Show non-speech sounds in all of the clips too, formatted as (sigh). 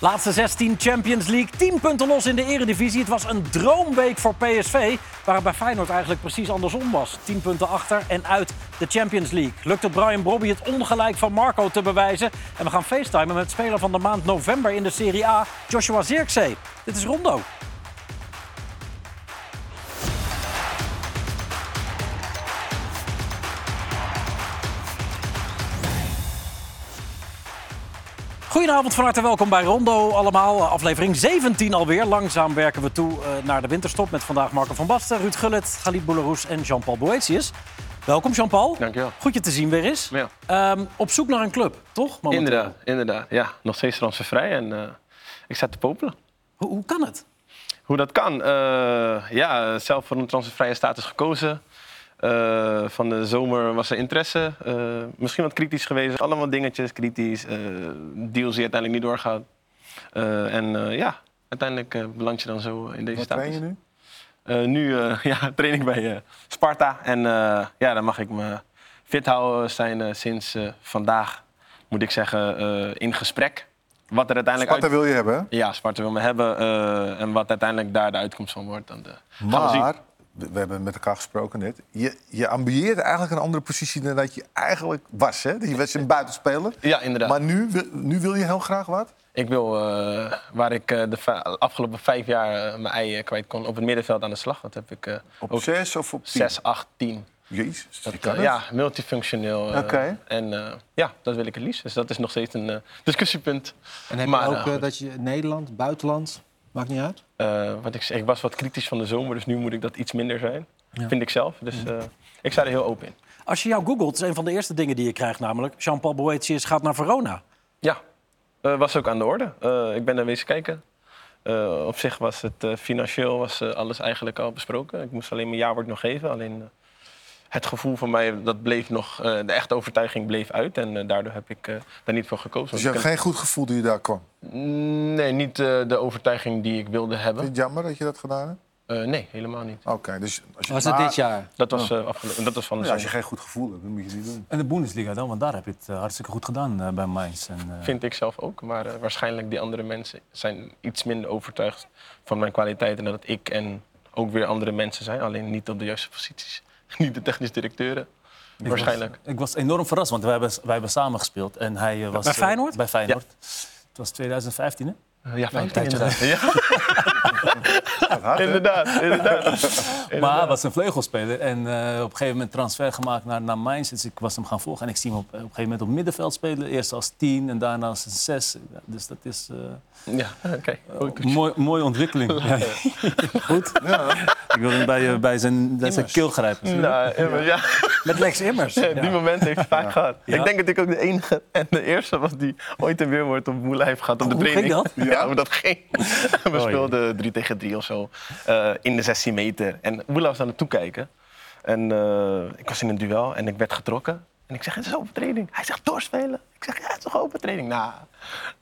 Laatste 16 Champions League, 10 punten los in de eredivisie. Het was een droomweek voor PSV, waar het bij Feyenoord eigenlijk precies andersom was. 10 punten achter en uit de Champions League. Lukt het Brian Brobby het ongelijk van Marco te bewijzen? En we gaan facetimen met speler van de maand november in de Serie A, Joshua Zirkzee. Dit is Rondo. Goedenavond, van harte welkom bij Rondo allemaal. Aflevering 17 alweer. Langzaam werken we toe eh, naar de winterstop met vandaag Marco van Basten, Ruud Gullit, Galit Bouleroes en Jean-Paul Boetius. Welkom Jean-Paul. Dankjewel. Goed je te zien weer eens. Ja. Ehm, op zoek naar een club, toch? momenteel? Inderdaad, inderdaad. Ja, nog steeds transfervrij en eh, ik sta te popelen. Hoe, hoe kan het? Hoe dat kan? Eh, ja, zelf voor een transfervrije status gekozen. Eh, van de zomer was er interesse. Eh, misschien wat kritisch geweest. Allemaal dingetjes kritisch. eh deals die uiteindelijk niet doorgaan. En ja, uiteindelijk beland je dan zo in deze Wat status. train je nu? Nu (laughs) ja, train ik bij Sparta. En ja, dan mag ik me fit houden zijn sinds vandaag, moet ik zeggen, in gesprek. Wat er uiteindelijk Sparta uit... wil je hebben? Ja, Sparta wil me hebben. en wat uiteindelijk daar de uitkomst van wordt, dan de... gaan we zien. Maar, we hebben met elkaar gesproken net. Je, je ambieerde eigenlijk een andere positie dan dat je eigenlijk was. Hè? Je was een buitenspeler. Ja, inderdaad. Maar nu, wil- nu wil je heel graag wat? Ik wil, eh, waar ik eh, de afgelopen vijf jaar eh, mijn ei kwijt kon, op het middenveld aan de slag. Dat heb ik eh, Op ook zes of op tien? 6, 8, 10. Jezus, Dat, je kan het. ja, multifunctioneel. eh, Oké. En eh, ja, dat wil ik het liefst. Dus dat is nog steeds een eh, discussiepunt. En heb Maar, je ook dat je Nederland, buitenland, maakt niet uit? Eh, wat ik, ik was wat kritisch van de zomer, dus nu moet ik dat iets minder zijn. Ja. Vind ik zelf. Dus eh, ik sta er heel open in. Als je jou googelt, is een van de eerste dingen die je krijgt namelijk... Jean-Paul Boetius gaat naar Verona. Ja, eh, was ook aan de orde. Ik ben er wezen kijken. Op zich was het financieel was, alles eigenlijk al besproken. Ik moest alleen mijn jaarwoord nog geven. Alleen het gevoel van mij, dat bleef nog, eh, de echte overtuiging bleef uit. En eh, daardoor heb ik eh, daar niet voor gekozen. Dus je had geen goed gevoel toen je daar kwam? heb- Nee, niet eh, de overtuiging die ik wilde Vind hebben. je het jammer dat je dat gedaan hebt? Eh, nee, helemaal niet. Oké, dus als je, Was het maar- dit jaar? Dat was, eh, afgelopen, dat was van de Ja, als je geen goed gevoel hebt, dan moet je het niet doen. En de Bundesliga dan, want daar heb je het hartstikke goed gedaan eh, bij Mainz. En, eh, Vind ik zelf ook. Maar waarschijnlijk die andere mensen zijn iets minder overtuigd van mijn kwaliteiten dan dat ik en ook weer andere mensen zijn. Alleen niet op de juiste posities. (laughs) niet de technisch directeuren. ik waarschijnlijk. Was, ik was enorm verrast, want wij hebben, wij hebben samen gespeeld. En hij eh, was, Bij eh, Feyenoord? bij Feyenoord. Het was 2015, hè? Eh, ja, 15 tijdje inderdaad. Ja, (laughs) hard, inderdaad, inderdaad. Maar hij was een vleugelspeler en eh, op een gegeven moment transfer gemaakt naar, naar Mainz. Dus ik was hem gaan volgen en ik zie hem op, op een gegeven moment op middenveld spelen. Eerst als tien en daarna als een zes. Dus dat is eh, Ja, oké. Een mooi, mooie ontwikkeling. Ja. (laughs) Goed. Ik wil hem bij, eh, bij zijn, bij zijn keel grijpen. Nou, eh, ja, Met Lex Immers. die moment heeft hij vaak gehad. Ja. Ik denk dat ik ook de enige en de eerste was die ooit een weerwoord op Moela heeft gehad op de Hoe ging training. dat? Ja, hoe dat ging. (laughs) We speelden 3 tegen 3 of zo eh, in de 16 meter. En Moela was aan het toekijken. En eh, ik was in een duel en ik werd getrokken. En ik zeg, het is open training. Hij zegt, doorspelen. Ik zeg, ja, het is toch open training? Nou,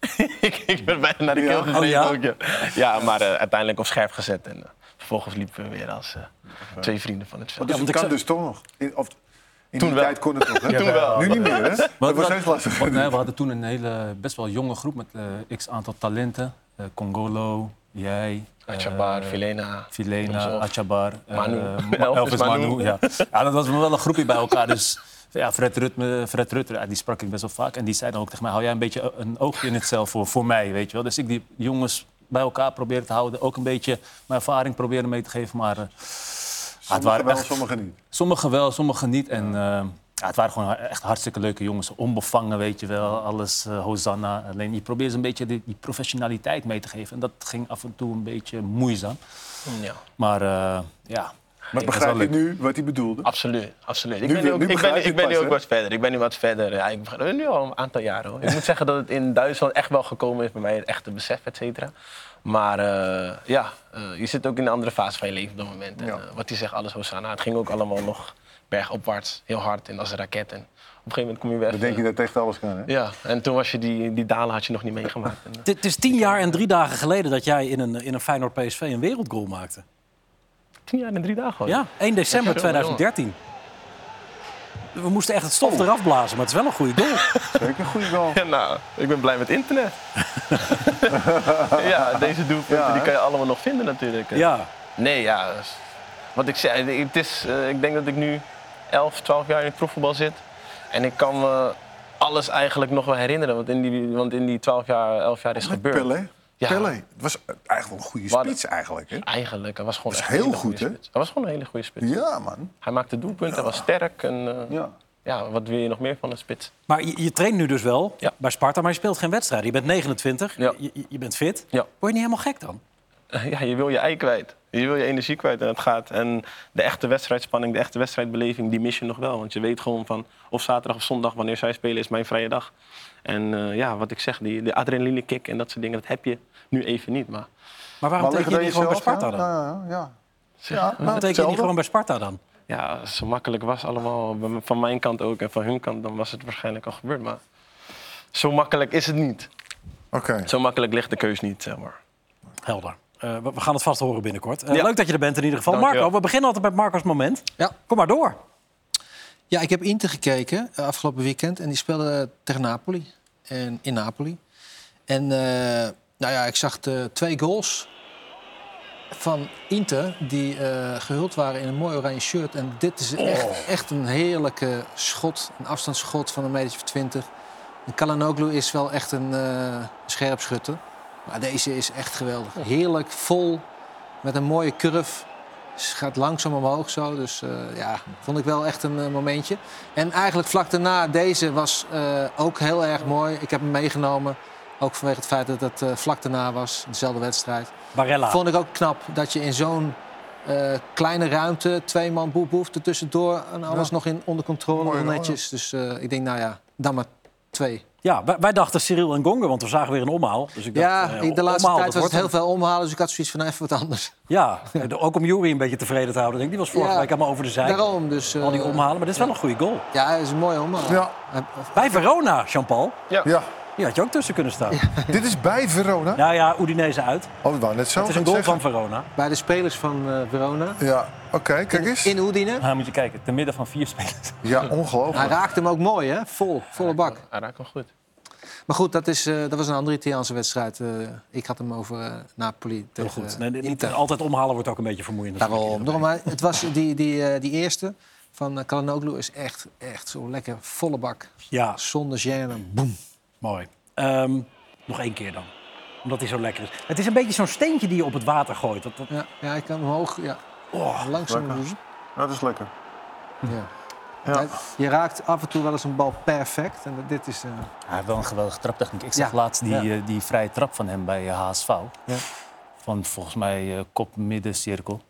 (laughs) ik, ik ben bijna naar de keel Oh, gegeven ja? ook, ja. Ja, maar eh, uiteindelijk op scherp gezet. En vervolgens liepen we weer als eh, twee vrienden van het veld. Dus want het kan dus toch nog? Of, in Toen die wel. tijd kon het nog, hè? (laughs) Toen wel. Nu niet meer, hè? Dat was lastig. nee, we hadden toen een hele, best wel jonge groep met eh, x aantal talenten. Eh, Congolo, jij. Achabar, eh, Filena. ze Filena, op. Achabar, eh, Manu. Ma- (laughs) Elvis Manu. Manu. ja. ja, dat was wel een groepje bij elkaar. Dus ja, Fred, Rutte, Fred Rutte, ja, die sprak ik best wel vaak. En die zei dan ook tegen mij, hou jij een beetje een oogje in het cel voor, voor mij, weet je wel. Dus ik die jongens bij elkaar proberen te houden. Ook een beetje mijn ervaring proberen mee te geven. Maar ja, het Sommigen waren wel, echt, sommigen niet. sommigen wel, sommigen niet. En eh, ja, het waren gewoon echt hartstikke leuke jongens. Onbevangen, weet je wel. Alles eh, Hosanna. Alleen je probeert ze een beetje die, die professionaliteit mee te geven. En dat ging af en toe een beetje moeizaam. Ja. Maar eh, ja. Maar is begrijp je nu wat hij bedoelde? Absoluut, absoluut. Ik Nu ben nu, ook, nu ik ben, ik ben nu ook wat verder. Ik ben nu wat verder. Ja, ik begrijp nu al een aantal jaren. Hoor. Ik moet zeggen dat het in Duitsland echt wel gekomen is bij mij, het echte besef, et cetera. Maar eh, ja, eh, je zit ook in een andere fase van je leven op dat moment. En, Ja. eh, wat hij zegt, alles Hosanna. Het ging ook allemaal nog bergopwaarts, heel hard en als een raket. En op een gegeven moment kom je weg. Dan denk je dat echt alles kan, hè? ja, en toen was je die, die dalen had je nog niet meegemaakt. (laughs) Het is tien jaar en drie dagen geleden dat jij in een, in een Feyenoord PSV een wereldgoal maakte. Tien jaar en drie dagen. hoor. Ja, 1 december Ja, 2013. We moesten echt het stof eraf blazen, maar het is wel een goede goal. (laughs) Zeker een goede goal. Ja, nou, ik ben blij met internet. (laughs) ja, deze doelpunten Ja, die kan je allemaal nog vinden natuurlijk. Ja, Nee, ja. Wat ik zei, het is, eh, ik denk dat ik nu 11, 12 jaar in het profvoetbal zit. En ik kan me alles eigenlijk nog wel herinneren. Wat in die, want in die 12 jaar, 11 jaar is gebeurd. Ja. Pelle. Het was eigenlijk wel een goede spits eigenlijk. Hè? Eigenlijk, hij was gewoon heel hele goed, goede hè? Hij was gewoon een hele goede spits. Ja, man. Hij maakte doelpunten, hij was sterk. En, eh, Ja. ja, wat wil je nog meer van een spits? maar je, je traint nu dus wel Ja. bij Sparta, maar je speelt geen wedstrijd. Je bent 29, Ja. je, je- je bent fit. Ja. Word je niet helemaal gek dan? (laughs) ja, je wil je ei kwijt. Je wil je energie kwijt en het gaat. En de echte wedstrijdspanning, de echte wedstrijdbeleving, die mis je nog wel. Want je weet gewoon van of zaterdag of zondag, wanneer zij spelen, is mijn vrije dag. En eh, ja, wat ik zeg, die, de adrenaline kick en dat soort dingen, dat heb je nu even niet. Maar Maar waarom teken je niet gewoon bij Sparta dan? Ja, ja, ja. ja Waarom nou, teken je niet gewoon bij Sparta dan? ja, als het zo makkelijk was allemaal, van mijn kant ook en van hun kant, dan was het waarschijnlijk al gebeurd. Maar zo makkelijk is het niet. Oké. Zo makkelijk ligt de keus niet, zeg maar. Helder. Eh, we, we gaan het vast horen binnenkort. Eh, Ja. Leuk dat je er bent in ieder geval. Marco, we beginnen altijd met Marco's moment. Ja. Kom maar door. Ja, ik heb Inter gekeken eh, afgelopen weekend. En die speelden tegen Napoli. En in Napoli. En eh, nou ja, ik zag de twee goals van Inter... die eh, gehuld waren in een mooi oranje shirt. En dit is echt, echt een heerlijke schot. Een afstandsschot van een meter of twintig. Kalanoglu is wel echt een eh scherpschutter. Maar deze is echt geweldig. Heerlijk, vol, met een mooie curve. Ze gaat langzaam omhoog zo. Dus eh, ja, vond ik wel echt een eh, momentje. En eigenlijk vlak daarna, deze was eh, ook heel erg mooi. Ik heb hem meegenomen. Ook vanwege het feit dat het vlak daarna was. Dezelfde wedstrijd. Barella. Vond ik ook knap dat je in zo'n eh, kleine ruimte... twee man boef boef er tussendoor... en alles Ja. nog in, onder controle, Mooi, netjes. Dus eh, ik denk, nou ja, dan maar twee. Ja, wij, wij dachten Cyril en Gonga, want we zagen weer een omhaal. Dus ik dacht, Ja, eh, de laatste omhaal, tijd dat was het heel veel omhalen. Dus ik had zoiets van nou, even wat anders. Ja, ook om Jury een beetje tevreden te houden. Denk ik. Die was vorige Ja, week helemaal over de zijk. Daarom dus... eh, Al die omhalen, maar dit is wel een goede goal. Ja, het is een mooie omhaal. Ja. Eh, Bij Verona, Jean-Paul. ja. Die had je ook tussen kunnen staan. (laughs) Dit is bij Verona. Nou ja, Udinese uit. Oh, wou net zo Het is een goal van. Verona. Bij de spelers van eh, Verona. Ja, oké, kijk eens. In Oedine. Maar moet je kijken, te midden van vier spelers. Ja, Hij ongelooflijk. raakte hem ook mooi, hè? Vol, volle bak. Hij raakt wel goed. Maar goed, dat, is, eh, dat was een andere Italiaanse wedstrijd. Eh, ik had hem over eh, Napoli Heel tegen goed. Nee, niet, Inter. altijd omhalen wordt ook een beetje vermoeiend. Daarom. Daarom, maar het was die, die, eh, die eerste van Kalanoglu is echt, echt zo lekker volle bak. Ja, Zonder gêne. Boem. mooi. Ehm, nog één keer dan. Omdat hij zo lekker is. Het is een beetje zo'n steentje die je op het water gooit. Dat, dat... Ja, ja, ik kan omhoog. Ja. Oh, Langzaam. lekker. Dat is lekker. Ja. Ja. Je raakt af en toe wel eens een bal perfect. En dit is... eh, Hij heeft wel een geweldige traptechniek. Ik zag Ja. laatst die, Ja. eh, die vrije trap van hem bij eh, HSV. Ja. Van volgens mij eh, kop midden cirkel.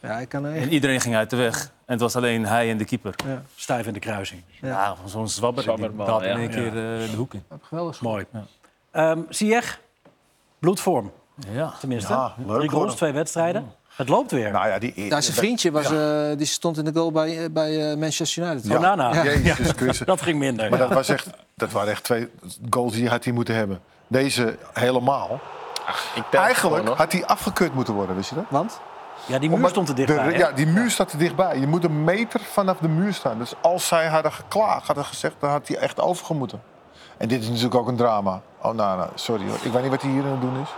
ja, ik kan En er... iedereen ging uit de weg. En het was alleen hij en de keeper. Ja, stijf in de kruising. Ja. Ja, van zo'n zwabber. Die Zwabberbal, daalt in ja. één keer eh, de hoek in. geweldig. Mooi. Ja. Ehm Ziyech, bloedvorm Ja. tenminste. Ja, leuk, Drie goals, twee wedstrijden. Het loopt weer. Nou ja, die... Ja, zijn vriendje was, eh, die stond in de goal bij, eh, bij eh, Manchester United. Ja. Onana. Ja. Jezus. (laughs) Dat ging minder. Maar dat, was echt, dat waren echt twee goals die had hij moeten hebben. Deze helemaal. Ik tel Eigenlijk had hij afgekeurd moeten worden, wist je dat? Want? Ja, die muur Omdat stond er dichtbij. ja, die muur staat er dichtbij. Je moet een meter vanaf de muur staan. Dus als zij hadden geklaagd, hadden gezegd, dan had hij echt overgemoeten. En dit is natuurlijk ook een drama. Oh, nou, nou, sorry hoor. Ik weet niet wat hij hier aan het doen is.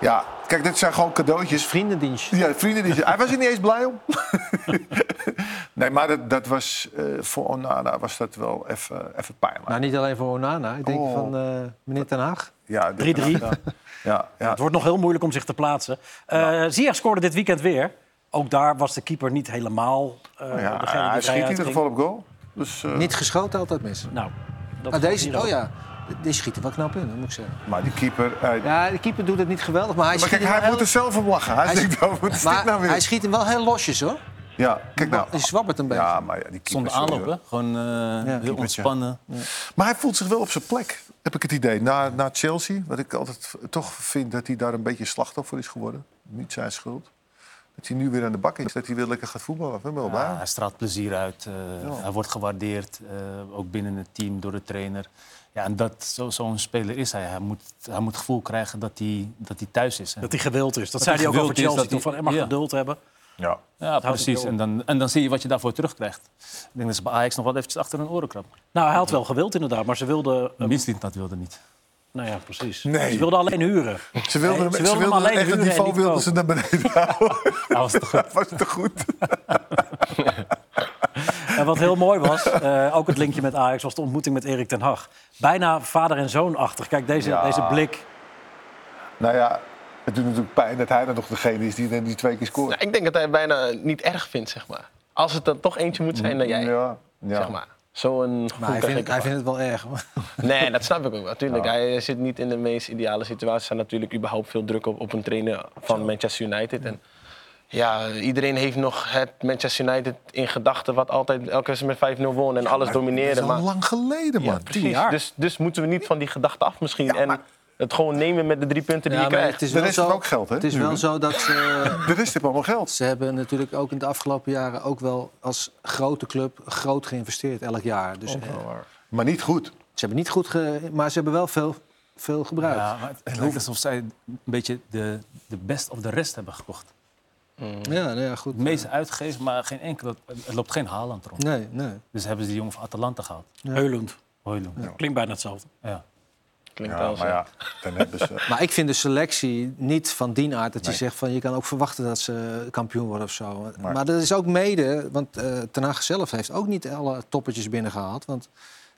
Ja, kijk, dit zijn gewoon cadeautjes. Vriendendienst. Ja, vrienden die Hij was er niet eens blij om. (laughs) nee, maar dat, dat was eh, voor Onana was dat wel even even pijnlijk. Nou, niet alleen voor Onana. Ik denk Oh. van eh, meneer Ten Haag. Ja, dit- 3-3. Ja, ja. Het wordt nog heel moeilijk om zich te plaatsen. Eh Ziyech scoorde dit weekend weer. Ook daar was de keeper niet helemaal Nou ja, degene die hij schiet in ieder geval op goal. Dus, eh, Niet geschoten, altijd mis. Nou, dat Ah, deze, oh ja, die schiet er wel knap in, dat moet ik zeggen. Maar die keeper... Ja, de keeper doet het niet geweldig, maar hij maar schiet kijk, hij moet er zelf om lachen. Hij, Hij denkt, oh, wat is dit maar nou weer? hij schiet hem wel heel losjes, hoor. Ja, kijk nou. Hij zwabbert een beetje. Ja, maar ja, die keeper... Zonder hè? Gewoon eh, heel keepertje. ontspannen. Maar hij voelt zich wel op zijn plek, heb ik het idee. Na, na Chelsea, wat ik altijd toch vind dat hij daar een beetje slachtoffer is geworden. Niet zijn schuld. Dat hij nu weer aan de bak is, dat hij weer lekker gaat voetballen. Wel. Ja, hij straalt plezier uit. eh, Ja. Hij wordt gewaardeerd, eh, ook binnen het team, door de trainer. Ja, en dat, zo- zo'n speler is hij. Hij moet, hij moet het gevoel krijgen dat hij, dat hij thuis is. hè. Dat hij gewild is. Dat, Dat zei hij ook over is, Chelsea. dat hij- van, hij mag ja. geduld hebben. Ja. Ja, precies. het En dan, en dan zie je wat je daarvoor terugkrijgt. Ik denk dat ze bij Ajax nog wel eventjes achter een oren krabben. Nou, hij had wel gewild inderdaad, maar ze wilden... Uh, dat wilde niet. Nou ja, precies. Nee. Ze wilden alleen huren. Ze wilden, Nee, ze wilden alleen echt het huren en niveau wilden ze naar beneden (laughs) houden. Hij was toch goed. was te goed. (laughs) (laughs) En wat heel mooi was, eh, ook het linkje met Ajax, was de ontmoeting met Erik ten Hag. Bijna vader en zoon-achtig. Kijk, deze, Ja. deze blik. Nou ja, het doet natuurlijk pijn dat hij dan nog degene is die, die twee keer scoort. Nou, ik denk dat hij het bijna niet erg vindt, zeg maar. Als het er toch eentje moet zijn dan jij, Ja, ja. zeg maar. Zo'n Maar hij vindt, hij vindt het wel erg. hoor. Nee, dat snap ik ook wel. Tuurlijk, hij zit niet in de meest ideale situatie. Er staat natuurlijk überhaupt veel druk op, op een trainer van Manchester United. En ja, iedereen heeft nog het Manchester United in gedachten... wat altijd elke keer met 5-0 won en alles Dat domineerde. is al Maar, lang geleden, man. ja, precies. jaar. Dus, dus moeten we niet van die gedachte af misschien. Ja, en maar- het gewoon nemen met de drie punten die je krijgt. het is De wel rest zo, heeft ook geld, hè? Het is wel zo dat ze, (laughs) De rest heeft allemaal geld. ze hebben natuurlijk ook in de afgelopen jaren ook wel als grote club groot geïnvesteerd elk jaar. Dus eh, Maar niet goed. ze hebben niet goed, ge, maar ze hebben wel veel, veel gebruikt. Ja, maar het lijkt alsof zij een beetje de, de best of de rest hebben gekocht. Ja, nou ja, goed. Het meeste uitgegeven, maar geen enkele, er loopt geen Haaland rond. Nee, nee. Dus hebben ze die jongen van Atalanta gehaald. Heulend. Hooiloen. Ja. Klinkt bijna hetzelfde. Ja. Klinkt Ja, wel zo. maar ja, dan hebben ze... Maar ik vind de selectie niet van die aard dat je zegt van je kan ook verwachten dat ze kampioen worden of zo. Maar- Maar, dat is ook mede, want eh Ten Hag zelf heeft ook niet alle toppertjes binnengehaald. Want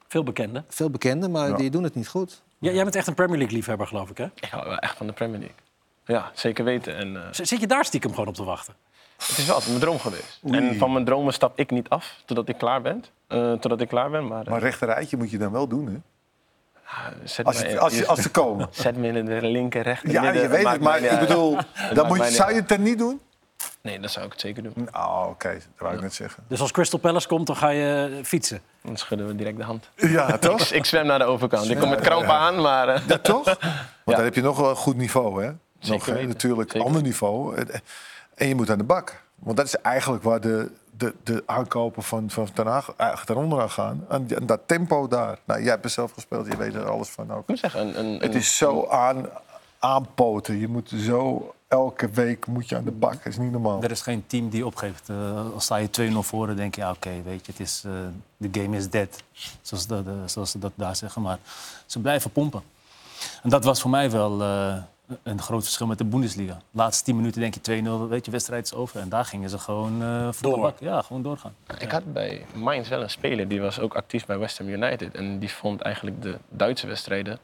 Veel bekende. veel bekenden, maar Ja. die doen het niet goed. Ja, jij bent echt een Premier League liefhebber, geloof ik, hè? Wel echt van de Premier League. Ja, zeker weten. En, eh, Zit je daar stiekem gewoon op te wachten? het is wel altijd mijn droom geweest. Oei. En van mijn dromen stap ik niet af totdat ik klaar ben. Eh, totdat ik klaar ben. Maar, eh, Maar rechterrijtje moet je dan wel doen, hè? zet, Als, me je, in- als, je, als ze komen. (laughs) zet me in de linker, rechter, Ja, midden. je weet het, maar ik bedoel, (laughs) dan moet je, zou je het dan niet doen? Nee, dan zou ik het zeker doen. Oh, oké, dat wou ik net zeggen. Dus als Crystal Palace komt, dan ga je fietsen. Dan schudden we direct de hand. Ja, (laughs) toch? Ik zwem naar de overkant. Ik kom met krampen aan, maar... Ja, toch? Want dan heb je nog wel een goed niveau, hè? Nog, hè? Natuurlijk, Zeker. ander niveau. En je moet aan de bak. Want dat is eigenlijk waar de, de, de aankopen van, van Ten eigenlijk daaronder aan gaan. Aan, die- aan dat tempo daar. Nou, jij hebt er zelf gespeeld, je weet er alles van ook. Ik moet zeggen, een, een, Het is zo aan, aanpoten. Je moet zo... Elke week moet je aan de bak. Dat is niet normaal. Er is geen team die opgeeft. Uh, als sta je 2-0 voor, dan denk je, ja, oké, weet je, het is, uh, de game is dead. Zoals, de, de, zoals ze dat daar zeggen. Maar ze blijven pompen. En dat was voor mij wel uh, een groot verschil met de Bundesliga. De laatste 10 minuten denk je 2-0, weet je, wedstrijd is over. En daar gingen ze gewoon uh, voor Door. de bak. Ja, gewoon doorgaan. Ik had bij Mainz wel een speler, die was ook actief bij West Ham United. En die vond eigenlijk de Duitse wedstrijden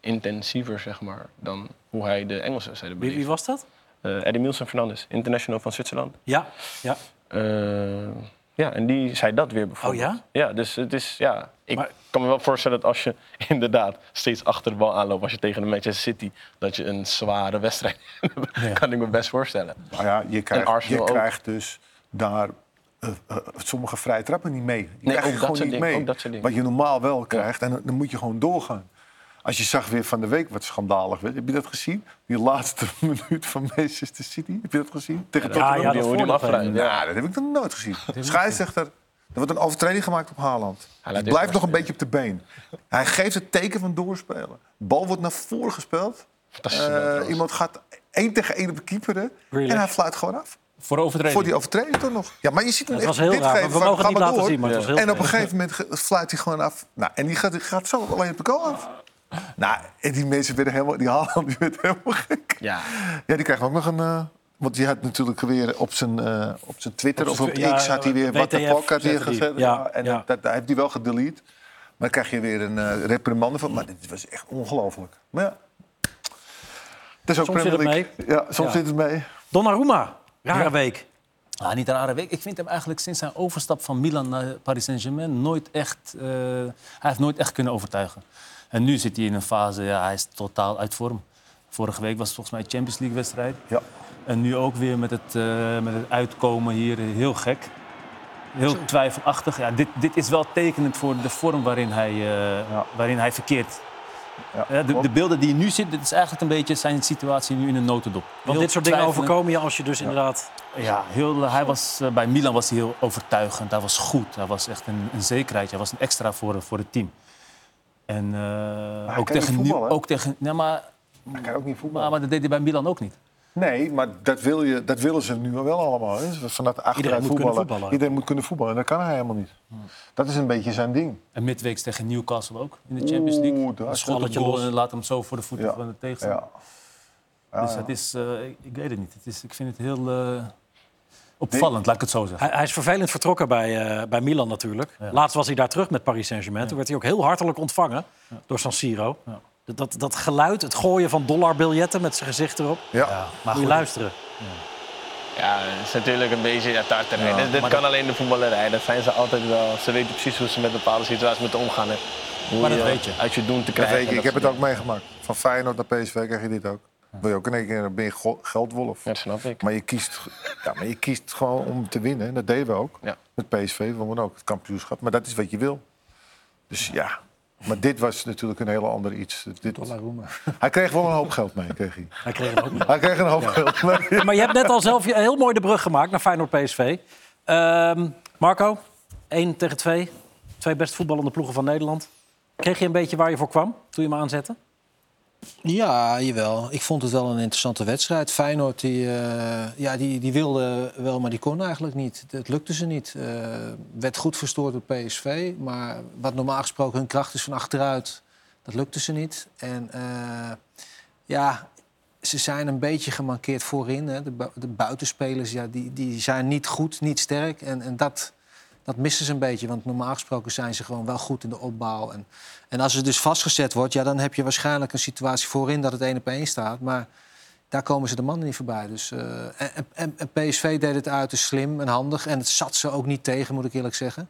intensiever, zeg maar, dan hoe hij de Engelse wedstrijden beleefde. wie was dat? Uh, Eddie Milson Fernandes, international van Zwitserland. Ja, ja. Uh, ja, en die zei dat weer bijvoorbeeld. Oh ja? Ja, dus het is, ja, ik Maar- kan me wel voorstellen dat als je (laughs) inderdaad steeds achter de bal aanloopt, als je tegen de Manchester City, dat je een zware wedstrijd (laughs) hebt. kan ik me best voorstellen. Maar ja, je krijgt, Arsenal je krijgt dus daar eh, eh, sommige vrije trappen niet mee. Die Nee, krijg je ook dat gewoon niet mee. dat. Wat je normaal wel krijgt. En dan, moet je gewoon doorgaan. Als je zag weer van de week wat schandalig werd. Heb je dat gezien? Die laatste (laughs) minuut van Manchester City. Heb je dat gezien? Tegen Ja, Tottenham? ja, die dat. Ja, dat heb ik nog nooit gezien. Scheidsrechter. Er wordt een overtreding gemaakt op Haaland. Hij blijft nog een beetje op de been. Hij geeft het teken van doorspelen. Bal wordt naar voren gespeeld. Eh, iemand gaat één tegen één op de keeper. Really? En hij fluit gewoon af. Voor overtreding. Voor die overtreding toch nog? Ja, maar je ziet hem Het echt was heel dit raar. geven We mogen het niet laten door. zien, maar het was heel En op een gegeven moment fluit hij gewoon af. Nou, en die gaat, gaat zo alleen op de goal af. Nou, en die mensen werden helemaal... Die Haaland die werd helemaal gek. Ja. Ja, die krijgt ook nog een... eh, want die had natuurlijk weer op zijn, eh, op zijn Twitter Op of op ja, X had hij weer wat de fuck had die. gezet. Ja, en ja. Dat, dat, heeft hij wel gedelete. Maar dan krijg je weer een eh reprimande van. Maar dit was echt ongelooflijk. Maar ja. Het is ook Soms zit Premier het League. Ja, soms Ja. zit het mee. Donnarumma, rare week. Ah, niet een rare week. Ik vind hem eigenlijk sinds zijn overstap van Milan naar Paris Saint-Germain nooit echt... eh, hij heeft nooit echt kunnen overtuigen. En nu zit hij in een fase, ja, hij is totaal uit vorm. Vorige week was het volgens mij een Champions League wedstrijd. Ja. En nu ook weer met het, eh, met het uitkomen hier eh, heel gek. Heel twijfelachtig. Ja, dit, dit is wel tekenend voor de vorm waarin hij, eh, waarin hij verkeert. Ja, Ja, de, de beelden die je nu ziet, dit is eigenlijk een beetje zijn situatie nu in een notendop. Want Heel dit soort dingen overkomen je als je dus inderdaad... Ja, heel, hij was, bij Milan was hij heel overtuigend. Hij was goed. Hij was echt een, een zekerheid. Hij was een extra voor, voor het team. En ook, tegen, hè? ook tegen... Nee, maar, Hij kan ook niet maar, voetballen. maar dat deed hij bij Milan ook niet. Nee, maar dat, wil je, dat willen ze nu wel allemaal. Hè. Vanuit achteruit moet kunnen voetballen. voetballen. Iedereen moet kunnen voetballen. En dat kan hij helemaal niet. Dat is een beetje zijn ding. En midweeks tegen Newcastle ook in de Champions League. Oeh, Een goal los. en laat hem zo voor de voeten Ja. van de tegenstander. Ja. Dus het is, eh, ik, ik weet het niet. Het is, ik vind het heel eh, opvallend, laat ik het zo zeggen. Hij, hij is vervelend vertrokken bij, eh, bij Milan natuurlijk. Laatst was hij daar terug met Paris Saint-Germain. Toen werd hij ook heel hartelijk ontvangen door San Siro. Dat- Dat, geluid, het gooien van dollarbiljetten met zijn gezicht erop. Ja. Ja, maar goed, luisteren. Ja, het is natuurlijk een beetje ja, tarterij. Ja, dit dit kan alleen de voetballerij. Dat zijn ze altijd wel. Ze weten precies hoe ze met bepaalde situaties moeten omgaan. En hoe Maar dat je weet je. uit je doen te Dat krijgen. weet ik, en ik dat heb het ook meegemaakt. Van Feyenoord naar PSV krijg je dit ook. Wil je ook in één keer ben je geldwolf. dat snap ik. Maar je, kiest, ja, maar je kiest gewoon om te winnen. En Dat deden we ook. Ja. Met PSV, we wonnen ook het kampioenschap. Maar dat is wat je wil. Dus ja. Maar dit was natuurlijk een hele ander iets. Dit, hij kreeg wel een hoop geld mee. Kreeg hij. Hij kreeg ook niet. hij kreeg een hoop geld mee. (laughs) Maar je hebt net al zelf heel mooi de brug gemaakt naar Feyenoord-PSV. Ehm, Marco, 1 tegen 2. Twee best voetballende ploegen van Nederland. Kreeg je een beetje waar je voor kwam toen je hem aanzette? Ja, jawel. Ik vond het wel een interessante wedstrijd. Feyenoord die, eh, ja, die, die wilde wel, maar die kon eigenlijk niet. Het lukte ze niet. Eh werd goed verstoord door PSV. Maar wat normaal gesproken hun kracht is van achteruit, dat lukte ze niet. En eh, ja, ze zijn een beetje gemankeerd voorin. Hè. De, de buitenspelers ja, die, die zijn niet goed, niet sterk. En, en dat, dat missen ze een beetje. Want normaal gesproken zijn ze gewoon wel goed in de opbouw. En, en als het dus vastgezet wordt, ja, dan heb je waarschijnlijk een situatie voorin dat het één op één staat. Maar daar komen ze de mannen niet voorbij. Dus, eh, en, en, en PSV deed het uiterst slim en handig. En het zat ze ook niet tegen, moet ik eerlijk zeggen.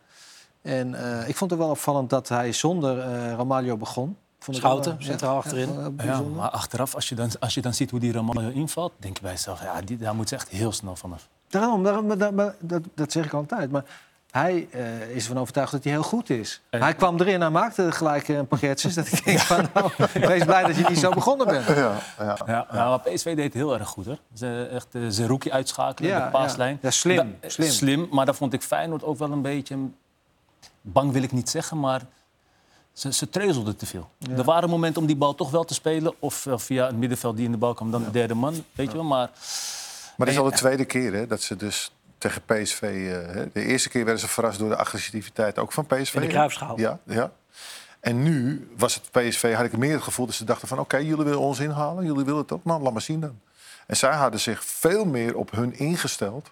En eh, ik vond het wel opvallend dat hij zonder eh Ramalho begon. Vond ik Schouten, wel, centraal achterin. Ja, maar achteraf, als je, dan, als je dan ziet hoe die Ramalho invalt, denk je bij jezelf, ja, die, daar moet ze echt heel snel vanaf. Daarom, daarom maar, dat- maar dat, dat zeg ik altijd. Maar hij eh, is ervan overtuigd dat hij heel goed is. En- Hij kwam erin en maakte gelijk een paar getjes. dat ik (laughs) denk van, nou, wees blij dat je niet zo begonnen bent. Ja, ja. Ja, maar PSV deed het heel erg goed. Hè? Ze echt uh, Zerouki uitschakelen, Ja, de paaslijn. ja. Ja, slim, Da- slim. slim. Maar daar vond ik Feyenoord ook wel een beetje... Bang wil ik niet zeggen, maar ze, ze treuzelden te veel. Er waren momenten om die bal toch wel te spelen. Of eh, via het middenveld die in de bal kwam, dan de derde man. Weet je wel, maar... Maar het is al de tweede keer hè, dat ze dus tegen PSV... eh, de eerste keer werden ze verrast door de agressiviteit ook van PSV. In de hè? Cruijffschaal. Ja, ja. En nu was het PSV, had ik meer het gevoel dat ze dachten van... oké, jullie willen ons inhalen, jullie willen het ook, nou, laat maar zien dan. En zij hadden zich veel meer op hun ingesteld...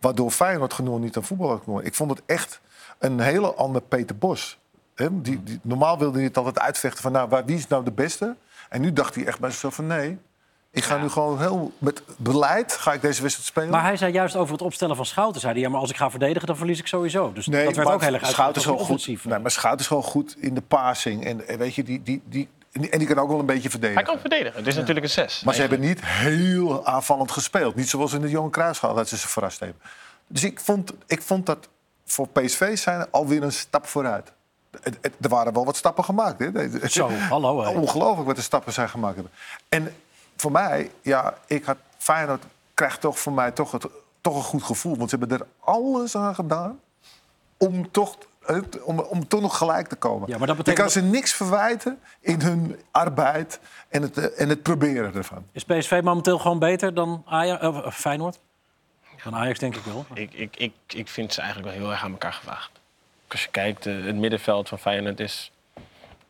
waardoor Feyenoord genoeg niet aan voetbal kunnen. Ik vond het echt een hele andere Peter Bos. Die, die, normaal wilde hij het altijd uitvechten van... nou, waar, wie is nou de beste? En nu dacht hij echt bij zichzelf van nee... Ik ga nu gewoon heel met beleid ga ik deze wedstrijd spelen. Maar hij zei juist over het opstellen van Schouten... zei hij, ja, maar als ik ga verdedigen, dan verlies ik sowieso. Dus dat werd ook heel erg Schout is goed. Nee, maar Schout is wel goed in de passing. En, en weet je, die, die, die, en die kan ook wel een beetje verdedigen. Hij kan verdedigen. Het is natuurlijk een 6. Maar ze hebben niet heel aanvallend gespeeld. Niet zoals in de Johan Cruijffschaal dat ze ze verrast hebben. Dus ik vond, ik vond dat voor PSV zijn alweer een stap vooruit. Er waren wel wat stappen gemaakt. Hè? Zo, hallo. hè. Ongelooflijk wat de stappen zijn gemaakt hebben. En voor mij, ja, ik had Feyenoord krijgt toch voor mij toch, het, toch een goed gevoel. Want ze hebben er alles aan gedaan om toch, eh, om, om toch nog gelijk te komen. Ja, maar dat Je betekent kan ze niks verwijten in hun arbeid en het, eh, en het proberen ervan. Is PSV momenteel gewoon beter dan Ajax, eh, Feyenoord? Dan Ajax denk ik wel. Ik, ik, ik, ik vind ze eigenlijk wel heel erg aan elkaar gewaagd. Als je kijkt, het middenveld van Feyenoord is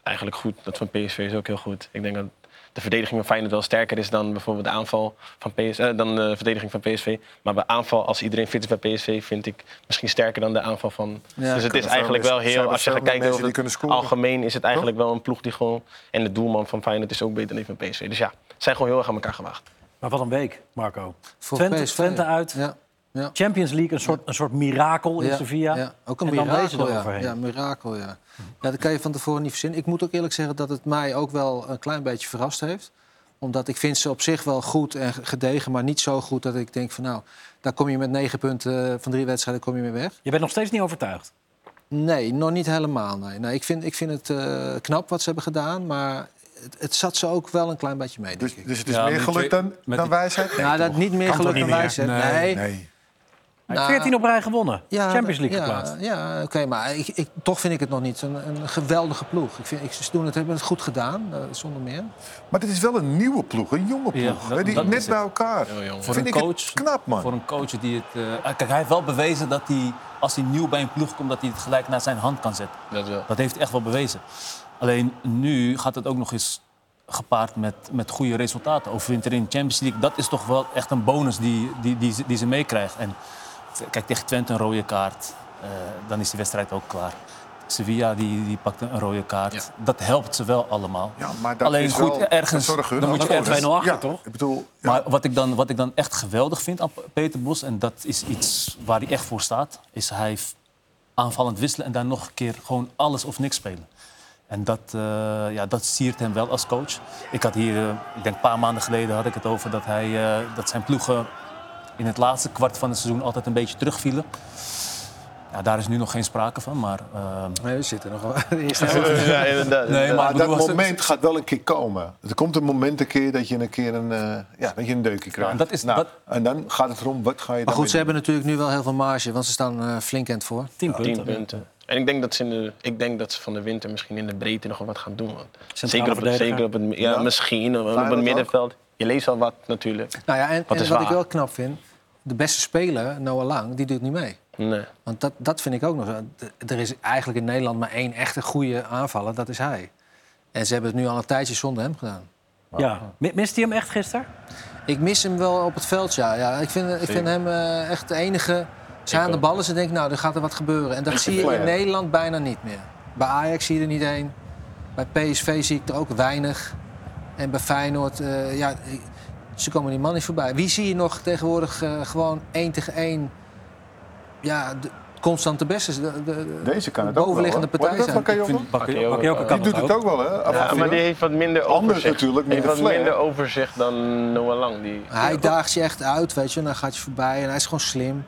eigenlijk goed. Dat van PSV is ook heel goed. Ik denk dat de verdediging van Feyenoord wel sterker is dan bijvoorbeeld de aanval van PS, eh, dan de verdediging van PSV. Maar bij aanval, als iedereen fit is bij PSV, vind ik misschien sterker dan de aanval van. Ja, dus het is eigenlijk wel heel. Als je gaat kijken over het algemeen, is het eigenlijk wel een ploeg die gewoon. En de doelman van Feyenoord is ook beter dan die van PSV. Dus ja, zijn gewoon heel erg aan elkaar gewaagd. Maar wat een week, Marco. Voor Twente, PSV. Twente uit. Ja, ja. Champions League, een soort, een soort mirakel in Ja, Sevilla. Ja, ook een En dan mirakel. deze ja. Ja, mirakel, ja. ja. Dat kan je van tevoren niet verzinnen. Ik moet ook eerlijk zeggen dat het mij ook wel een klein beetje verrast heeft. Omdat ik vind ze op zich wel goed en gedegen, maar niet zo goed dat ik denk van nou, daar kom je met negen punten van drie wedstrijden kom je mee weg. Je bent nog steeds niet overtuigd. Nee, nog niet helemaal. Nee. Nee, ik, vind, ik vind het eh, knap wat ze hebben gedaan, maar het, het zat ze ook wel een klein beetje mee, denk Dus, ik. dus het is Ja, meer geluk dan, dan wijsheid? Nee, nou, dat niet meer geluk dan niet wij zijn. Nee. Nee. Nee. Nou, 14 op rij gewonnen. Champions League ja, geplaatst. Ja, oké, maar ik, ik, toch vind ik het nog niet een, een geweldige ploeg. Ik vind, ik, ze doen het, hebben het goed gedaan, eh, zonder meer. Maar dit is wel een nieuwe ploeg, een jonge ploeg. Ja, dat- hè, die dat net bij het. elkaar. Voor Vind een ik coach, het knap, man. Voor een coach die het... eh, kijk, hij heeft wel bewezen dat hij, als hij nieuw bij een ploeg komt... dat hij het gelijk naar zijn hand kan zetten. Dat wel. Dat heeft hij echt wel bewezen. Alleen nu gaat het ook nog eens gepaard met, met goede resultaten. Overwinteren in de Champions League, dat is toch wel echt een bonus die, die, die, ze- die ze meekrijgt. En kijk, tegen Twente een rode kaart, eh, dan is die wedstrijd ook klaar. Sevilla die, die pakt een rode kaart. Ja. Dat helpt ze wel allemaal. Ja, maar dat Alleen is goed, wel, ergens- dan moet je ergens- 2-0 achter, ja, toch? Ik bedoel, ja, Maar wat ik, dan, wat ik dan echt geweldig vind aan Peter Bos, en dat is iets waar hij echt voor staat, is hij aanvallend wisselen en dan nog een keer gewoon alles of niks spelen. En dat, eh, ja, dat siert hem wel als coach. Ik had hier, eh, ik denk een paar maanden geleden had ik het over dat, hij, eh, dat zijn ploegen in het laatste kwart van het seizoen altijd een beetje terugvielen. Ja, daar is nu nog geen sprake van, maar... eh, Nee, we zitten nog wel. Ja, inderdaad. Nee, maar- bedoel, dat moment gaat wel een keer komen. Er komt een moment een keer dat je een keer een, eh, ja, dat je een deukje krijgt. en dat is- Nou, dat- En dan gaat het erom, wat ga je Maar dan goed, ze hebben natuurlijk nu wel heel veel marge, want ze staan eh, flink aan het voor. 10 10 punten. punten. En ik denk, dat ze in de, ik denk dat ze van de winter misschien in de breedte nog wel wat gaan doen. Zeker op, het, zeker op het, ja, Ja. misschien op, het ook. middenveld. Je leest al wat natuurlijk. Nou ja, en, Wat en is wat ik wel knap vind, de beste speler, Noah Lang, die doet niet mee. Nee. Want dat, dat vind ik ook nog. zo. Er is eigenlijk in Nederland maar één echte goede aanvaller, dat is hij. En ze hebben het nu al een tijdje zonder hem gedaan. Ja. Mi- Mist hij hem echt gisteren? Ik mis hem wel op het veld, ja. ja ik, vind, ik vind hem eh, echt de enige. Hij aan de bal is en denk ik, nou, er gaat er wat gebeuren. En dat zie je in. Nederland bijna niet meer. Bij Ajax zie je er niet één. Bij PSV zie ik er ook weinig. En bij Feyenoord, eh, ja, ze komen die man niet voorbij. Wie zie je nog tegenwoordig eh, gewoon één tegen één... Ja, de, constant de beste, de, de, de Deze kan het ook wel, bovenliggende hoor. partij zijn. van Kajoko? vind Bakayoko- Bakayoko kan Die doet het ook wel, hè? Ja, maar die heeft wat minder Anders overzicht. natuurlijk, heeft wat minder overzicht dan Noah Lang. Die, Hij daagt je echt uit, weet je. En dan gaat je voorbij en hij is gewoon slim.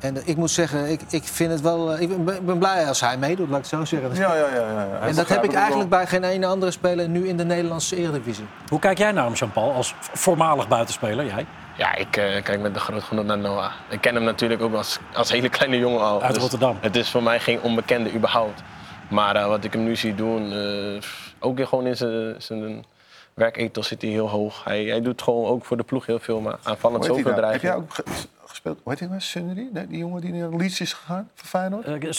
En ik moet zeggen, ik, ik vind het wel... eh, Ik ben, blij als hij meedoet, laat ik het zo zeggen. Ja, ja, ja. ja, en dat heb ik eigenlijk bij geen ene andere speler nu in de Nederlandse Eredivisie. Hoe kijk jij naar hem, Jean-Paul, als voormalig buitenspeler? Jij? Ja, ik eh, kijk met de groot genot naar Noah. Ik ken hem natuurlijk ook als, als hele kleine jongen al. Uit Dus Rotterdam. Het is voor mij geen onbekende überhaupt. Maar eh, wat ik hem nu zie doen, eh, ook gewoon in zijn- zijn werkethos zit hij heel hoog. Hij, hij doet gewoon ook voor de ploeg heel veel, maar aanvallend zoveel nou? Heb jij ook gespeeld? Hoe heet die nou? Sunnery? Nee, die jongen die naar Leeds is gegaan van Feyenoord? Eh,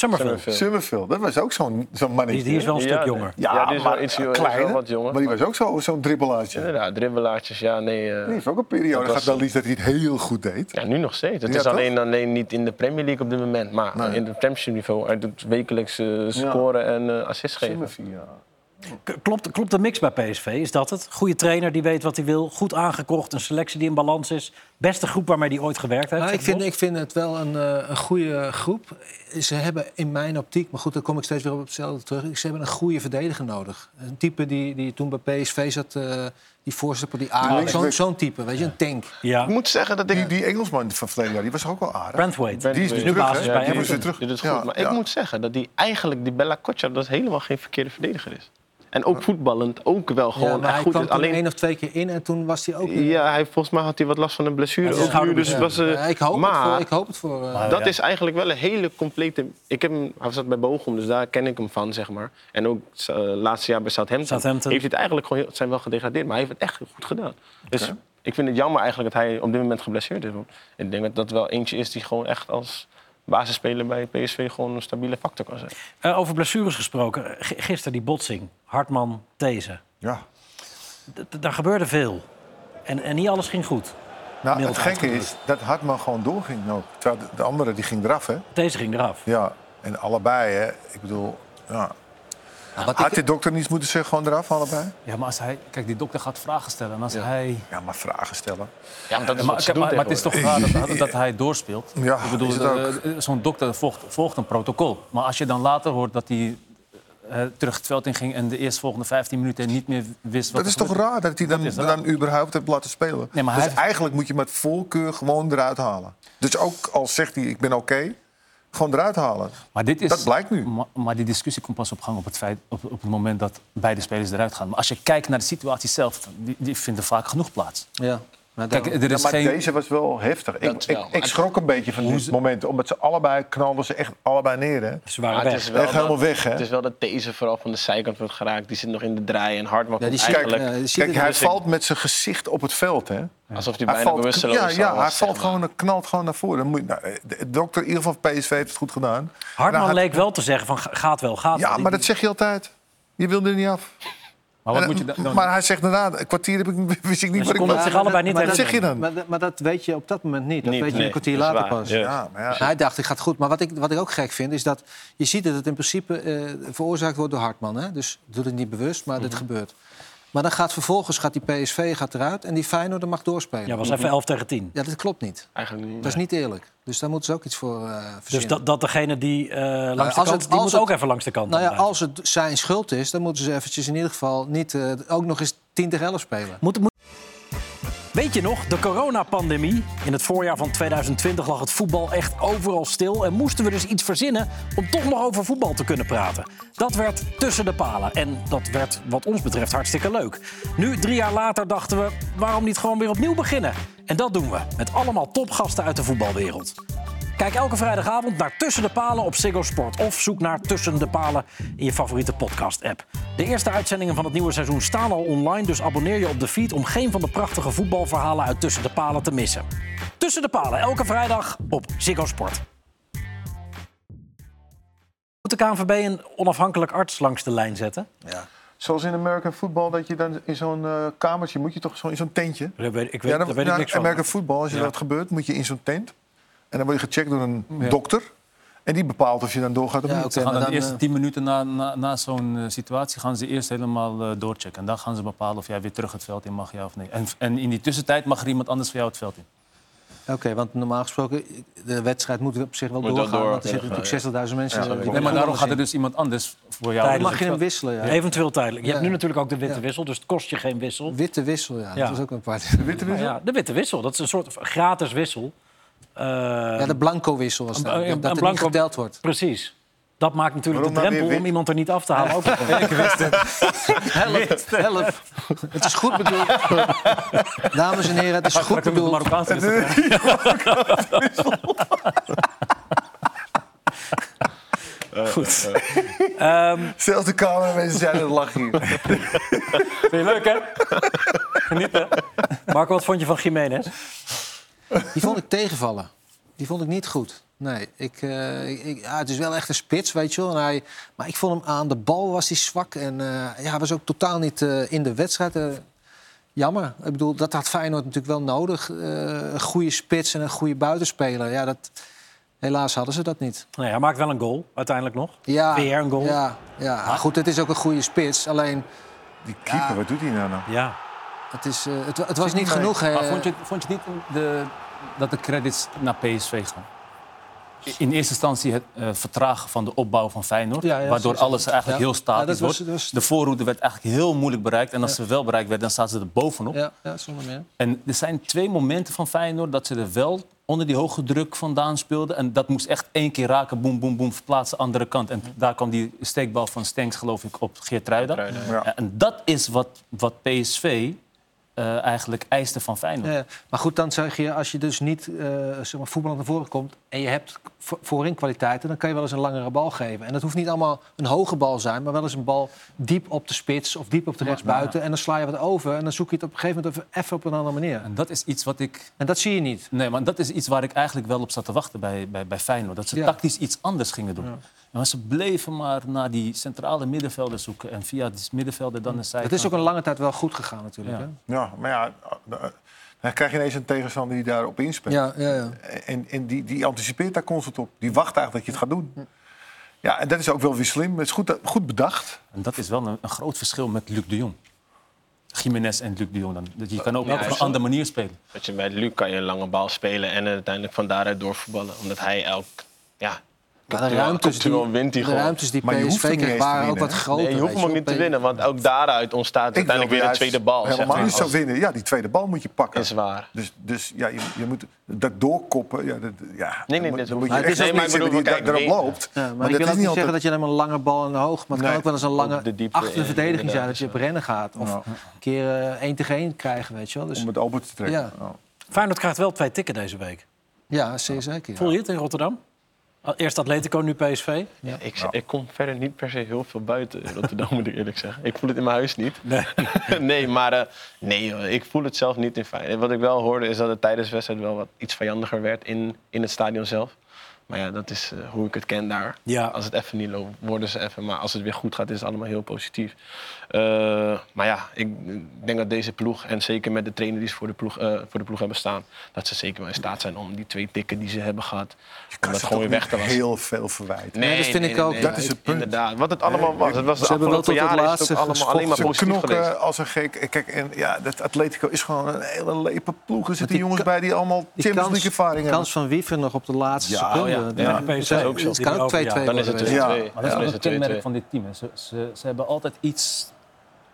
Summerfield. Dat was ook zo'n zo'n mannetje. Die, die is wel een Ja, stuk jonger. Ja, Ja, die is wel maar iets- is wel kleiner, wat jonger. Maar die was ook zo- zo'n dribbelaartje. Inderdaad, dribbelaartjes, ja, nee. eh, Die heeft ook een periode Dat gehad was- bij Leeds dat hij het heel goed deed. Ja, nu nog steeds. Het Ja, is alleen, alleen niet in de Premier League op dit moment. Maar Nee. in het Championship niveau. Hij doet wekelijks eh, scoren en eh assists geven. Summerfield, ja. Klopt, klopt de mix bij PSV? Is dat het? Goede trainer die weet wat hij wil. Goed aangekocht. Een selectie die in balans is. Beste groep waarmee hij ooit gewerkt heeft. Maar ik vind, ik vind het wel een, eh, een goede groep. Ze hebben in mijn optiek, maar goed, dan kom ik steeds weer op hetzelfde terug. Ze hebben een goede verdediger nodig. Een type die, die toen bij PSV zat, eh, die voorstapper, die. Zo'n linksback. zo'n type, weet je, een tank. Ja, Ik moet zeggen dat ik... Die, die Engelsman van verleden jaar, die was ook wel aardig. Brentwaite. Die is nu nu terug, basis bij Die is Everton. weer terug. Dit is goed. Ja, maar ja. ik moet zeggen dat die eigenlijk, die Bella Kotja, dat is helemaal geen verkeerde verdediger is. En ook voetballend, ook wel gewoon ja, maar echt hij goed. kwam Alleen, één of twee keer in en toen was hij ook... ja, hij, volgens mij had hij wat last van een blessure. Ja, ook nu, schouderblessure. dus was, eh, Ja, ik, hoop maar het voor, ik hoop het voor... eh, Maar- dat Ja. is eigenlijk wel een hele complete... Ik heb hem, hij zat bij Bochum, dus daar ken ik hem van, zeg maar. En ook het laatste jaar bij Southampton. Southampton. Heeft hij het eigenlijk gewoon zijn wel gedegradeerd, maar hij heeft het echt goed gedaan. Dus ik vind het jammer eigenlijk dat hij op dit moment geblesseerd is. Want Ik denk dat dat wel eentje is die gewoon echt als basisspeler bij PSV gewoon een stabiele factor kan zijn. Eh, over blessures gesproken. G- gisteren die botsing. Hartman, These. Ja. D- Daar gebeurde veel. En, en niet alles ging goed. Nou, Mild het gekke is dat Hartman gewoon doorging ook. Terwijl de, de andere die ging eraf, hè? Deze ging eraf. Ja. En allebei, hè? Ik bedoel, ja. Had ik- de dokter niets moeten zeggen, gewoon eraf, allebei? Ja, maar als hij... Kijk, die dokter gaat vragen stellen. En als hij... Ja, maar vragen stellen. Ja, maar dat is Maar, wat ze kijk, doen maar, maar het is toch raar dat, dat, hij doorspeelt. Ja, ik bedoel, is het ook. eh, eh, zo'n dokter volgt, volgt een protocol. Maar als je dan later hoort dat hij eh, terug het veld in ging... en de eerstvolgende 15 minuten niet meer wist wat Dat is toch raar dat hij dan, Dat dan überhaupt heeft laten spelen? Nee, maar dus hij- eigenlijk moet je met voorkeur gewoon eruit halen. Dus ook al zegt hij, ik ben oké, gewoon eruit halen. Maar dit is, Dat blijkt nu. Maar, maar die discussie komt pas op gang op het, feit, op, op het moment dat beide spelers eruit gaan. Maar als je kijkt naar de situatie zelf, die, die vinden vaak genoeg plaats. ja. Maar Kijk, daarom- Ja, is maar geen... deze was wel heftig. Ik, wel. ik, ik schrok een beetje van dit moment. Omdat ze allebei knalden ze echt allebei neer. Hè? Ze waren Maar het weg. is wel Echt helemaal dat- weg, hè? Het is wel dat deze vooral van de zijkant wordt geraakt. Die zit nog in de draai en Hartman Ja, die komt zie- eigenlijk Kijk, hij dus- valt met zijn gezicht op het veld. Hè? alsof hij Hij bijna valt, bewusteloos ja, ja, was, hij valt maar. gewoon, knalt gewoon naar voren. Dan moet, je- nou, de dokter in ieder geval van PSV heeft het goed gedaan. Hartman Nou, leek wel te zeggen van ga- gaat wel, gaat wel. Ja, maar dat zeg je altijd. Je wilde er niet af. Maar wat En, moet je dan... dan- maar hij zegt daarna, een kwartier heb ik, (laughs) wist ik niet wat ik zich allebei niet maar Wat even zeg je dan? Maar, dat- maar dat weet je op dat moment niet. Dat Niet, weet je nee, een kwartier dat later waar. pas. Ja. Ja, maar ja. Hij dacht, ik het goed. Maar wat ik, wat ik ook gek vind, is dat je ziet dat het in principe eh, veroorzaakt wordt door Hartman. Hè? Dus doet het niet bewust, maar dit gebeurt. Maar dan gaat vervolgens gaat die PSV gaat eruit en die Feyenoord mag doorspelen. Ja, was even 11 tegen 10. Ja, dat klopt niet. Eigenlijk niet. Dat is niet eerlijk. Dus daar moeten ze ook iets voor eh verzinnen. Dus dat, dat degene die eh, langs de als kant... het- die moet het- ook even langs de kant. Nou ja, als het zijn schuld is, dan moeten ze eventjes in ieder geval niet eh, ook nog eens 10 tegen 11 spelen. Moet, moet... Weet je nog, de coronapandemie? In het voorjaar van 2020 lag het voetbal echt overal stil... en moesten we dus iets verzinnen om toch nog over voetbal te kunnen praten. Dat werd tussen de palen en dat werd wat ons betreft hartstikke leuk. Nu, drie jaar later, dachten we, waarom niet gewoon weer opnieuw beginnen? En dat doen we, met allemaal topgasten uit de voetbalwereld. Kijk elke vrijdagavond naar Tussen de Palen op Ziggo Sport. Of zoek naar Tussen de Palen in je favoriete podcast-app. De eerste uitzendingen van het nieuwe seizoen staan al online... dus abonneer je op de feed om geen van de prachtige voetbalverhalen... uit Tussen de Palen te missen. Tussen de Palen, elke vrijdag op Ziggo Sport. Moet de KNVB een onafhankelijk arts langs de lijn zetten? Zoals in American Football, dat je dan in zo'n eh, kamertje moet je toch zo in zo'n tentje. Dat weet, ik weet, ja, daar weet ik niks van. American Football, als je Ja. dat gebeurt, moet je in zo'n tent. En dan word je gecheckt door een dokter. En die bepaalt of je dan doorgaat of Ja, niet. Ze gaan de dan, eerste eh, tien minuten na, na, na zo'n eh, situatie gaan ze eerst helemaal eh, doorchecken. En dan gaan ze bepalen of jij weer terug het veld in mag, ja of nee. En, en in die tussentijd mag er iemand anders voor jou het veld in. Oké, want normaal gesproken, de wedstrijd moet op zich wel Moet doorgaan. door want er zitten natuurlijk 60.000 mensen. Ja, Nee, maar daarom gaat er dus iemand anders voor jou. Tijdelijk. Mag je hem wisselen, ja. Eventueel tijdelijk. Je hebt nu natuurlijk ook de witte Ja. wissel, dus het kost je geen wissel. Witte wissel, ja. Ja. Dat is ook een apart. De witte wissel? Ja, de witte wissel, dat is een soort gratis wissel. Eh, Ja, de blanco wissel was dat. Een- een- dat een er niet geteld wordt. Precies. Dat maakt natuurlijk Waarom de drempel om iemand er niet af te halen ook (laughs) nog een- Help, help. Het is goed bedoeld. Dames en heren, het is goed bedoeld. Wedstrijd. (laughs) Goed. Ehm, Zelfs de cameramensen zijn het lachen hier. vind je leuk, hè? Genieten. Marco, wat vond je van Jiménez? Die vond ik tegenvallen. Die vond ik niet goed. Nee, ik, eh, ik, ja, het is wel echt een spits, weet je wel. En hij, maar ik vond hem aan de bal was hij zwak. En eh, ja, hij was ook totaal niet eh, in de wedstrijd. jammer. Ik bedoel, dat had Feyenoord natuurlijk wel nodig. Eh, een goede spits en een goede buitenspeler. Ja, dat, helaas hadden ze dat niet. Nee, hij maakt wel een goal, uiteindelijk nog. Ja, Weer een goal. Ja, ja. goed, het is ook een goede spits. Alleen, Die keeper, wat doet hij nou nou? Ja. Het, is, eh, het, het was niet mee. genoeg. hè. Maar vond je, vond je niet de, dat de credits naar PSV gaan? In eerste instantie het eh, vertragen van de opbouw van Feyenoord. Ja, ja, waardoor alles eigenlijk Ja. heel statisch Ja, dat was- wordt. was- De voorhoede werd eigenlijk heel moeilijk bereikt. En als ze wel bereikt werd, dan staan ze er bovenop. Ja, ja, zonder meer. En er zijn twee momenten van Feyenoord dat ze er wel onder die hoge druk vandaan speelden. En dat moest echt één keer raken, boem, boem, boem, verplaatsen, andere kant. En daar kwam die steekbal van Stenks, geloof ik, op Geertruida. En dat is wat, wat PSV eh, eigenlijk eiste van Feyenoord. Ja, maar goed, dan zeg je, als je dus niet eh zeg maar, voetbal naar voren komt... en je hebt vo- voorin kwaliteiten, dan kan je wel eens een langere bal geven. En dat hoeft niet allemaal een hoge bal zijn... maar wel eens een bal diep op de spits of diep op de rechtsbuiten... en dan sla je wat over en dan zoek je het op een gegeven moment even, op een andere manier. En dat is iets wat ik En dat zie je niet. Nee, maar dat is iets waar ik eigenlijk wel op zat te wachten bij, bij, bij Feyenoord. Dat ze tactisch iets anders gingen doen. Maar ze bleven maar naar die centrale middenvelden zoeken. En via die middenvelden dan een zij. Het is ook een lange tijd wel goed gegaan natuurlijk. Ja. hè? Ja, maar ja, eh, dan krijg je ineens een tegenstander die daarop inspeelt. Ja, ja, ja. En, en die, die anticipeert daar constant op. Die wacht eigenlijk dat je het gaat doen. Ja, en dat is ook wel weer slim. Het is goed, goed bedacht. En dat is wel een, een groot verschil met Luc de Jong. Jiménez en Luc de Jong. Dan. Je kan ook Ja, op een andere manier spelen. Weet je, bij Luc kan je een lange bal spelen en uiteindelijk van daaruit doorvoetballen. Omdat hij elk, ja, de ruimtes die, wint hij de ruimtes die Maar je hoeft PSV kreeg waren ook wat groter. Nee, je hoeft hem ook niet te winnen, want ook daaruit ontstaat Ik uiteindelijk weer een juist tweede bal. zeg Helemaal maar. niet zo winnen. Ja, die tweede bal moet je pakken. Is waar. Dus, dus ja, je, je moet dat doorkoppen. Ja, dat, ja, Nee, nee, dit hoeft moet je niet. echt Nee, maar die erop loopt. Maar, ik dat wil niet zeggen dat je alleen maar een lange bal en hoog... maar het kan ook wel eens een lange de achter de verdediging zijn... dat je op rennen gaat. Of een keer eh, één tegen één krijgen, weet je wel. Dus, Om het open te trekken. Feyenoord krijgt wel twee tikken deze week. ja, zeer zeker. Voel je het in Rotterdam? Eerst Atletico, nu PSV. Ja, ik, ik kom verder niet per se heel veel buiten Rotterdam, (laughs) moet ik eerlijk zeggen. Ik voel het in mijn huis niet. Nee. (laughs) nee, maar eh, nee, joh, ik voel het zelf niet in Feyenoord. Wat ik wel hoorde is dat het tijdens de wedstrijd wel wat iets vijandiger werd in, in het stadion zelf. Maar ja, dat is eh, hoe ik het ken daar. Ja. Als het even niet loopt, worden ze even. Maar als het weer goed gaat, is het allemaal heel positief. Eh, maar ja, ik denk dat deze ploeg, en zeker met de trainer die ze voor de ploeg, eh, voor de ploeg hebben staan, dat ze zeker wel in staat zijn om die twee tikken die ze hebben gehad, Je om kan dat gewoon weer weg te wassen. heel veel verwijten. Nee, dat vind ik ook. Dat is het punt. Inderdaad, wat het allemaal was. Het was de Ze hebben wel afgelopen tot het het laatste ook allemaal alleen maar positief knokken geweest. als een gek. Kijk, en ja, dat Atletico is gewoon een hele lepe ploeg. Er zitten jongens bij die allemaal Champions League ervaring hebben. kans van Wiever nog op de laatste Ja, seconde. Ja, Dat- ja. dat- PSV dat- ook zo. Het kan ook 2-2 Ja, Dan is worden. het weet je. 2-2. Ja. Maar dat is het 2-2. kenmerk van dit team. Ze, ze, ze hebben altijd iets...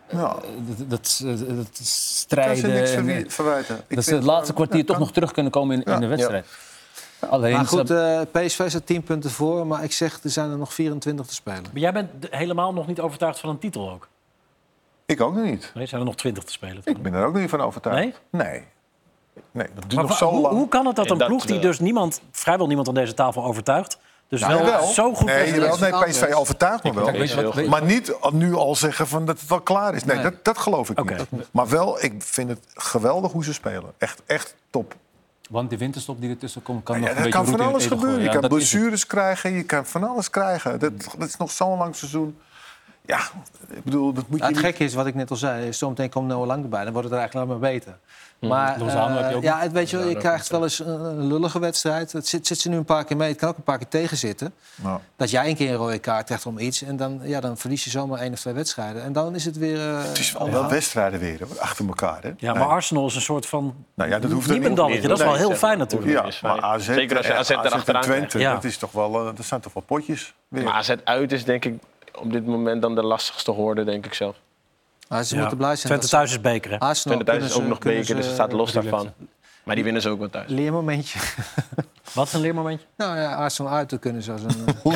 Ja, eh, dat, dat, dat kan ze strijden. niks en, verwie- eh, verwijten. Ik dat ze het laatste kwartier Ja, toch nog terug kunnen komen in, in de wedstrijd. Alleen, Maar ze goed, eh, PSV staat 10 punten voor. Maar ik zeg, er zijn er nog 24 te spelen. Maar jij bent helemaal nog niet overtuigd van een titel ook. Ik ook nog niet. Nee, zijn er nog 20 te spelen. Ik ben er ook niet van overtuigd. Nee? Nee. Nee, dat duurt Maar nog zo hoe, lang. hoe kan het dat een dat, ploeg die eh, dus niemand, vrijwel niemand aan deze tafel overtuigt... dus Nou, wel zo goed nee, presteert? jawel, nee. PSV overtuigt me wel. Kijk, Maar niet nu al zeggen van dat het al klaar is. Nee, Nee. Dat, dat geloof ik niet. Maar wel, ik vind het geweldig hoe ze spelen. Echt, echt top. Want die winterstop die ertussen komt, kan Ja, nog een er beetje kan van alles gebeuren. Je Ja, kan blessures krijgen, je kan van alles krijgen. Dat, dat is nog zo'n lang seizoen. Ja, ik bedoel, dat moet Nou, je het niet... gekke is, wat ik net al zei, zometeen komt Noah Lang erbij. Dan wordt het er eigenlijk alleen maar beter. Maar Lozano eh, heb je ook ja, het, weet je, wel, je krijgt wel eens een, lullige wedstrijd. Het zit, zit ze nu een paar keer mee. Het kan ook een paar keer tegenzitten. Nou, Dat jij een keer een rode kaart krijgt om iets. En dan, ja, dan verlies je zomaar één of twee wedstrijden. En dan is het weer... eh, het is wel, wel wedstrijden weer, achter elkaar. Hè? Ja, maar Nee. Arsenal is een soort van Nou ja, dat hoeft niet. Dat is wel heel fijn maar. natuurlijk. Ja, maar AZ, Zeker als je eh, AZ erachteraan en Twente, Ja. dat, is toch wel, dat zijn toch wel potjes. Weer. Maar AZ uit is denk ik op dit moment dan de lastigste hoorde, denk ik zelf. Maar ze Ja. moeten blij zijn Twente thuis is beker, hè? ze- Arsenal Twente thuis is ook ze- nog beker, dus ze- het staat los daarvan. Maar die winnen ze ook wel thuis. Leermomentje. (laughs) Wat is een leermomentje? Nou ja, Arsenal uit, dan kunnen ze als een... (laughs)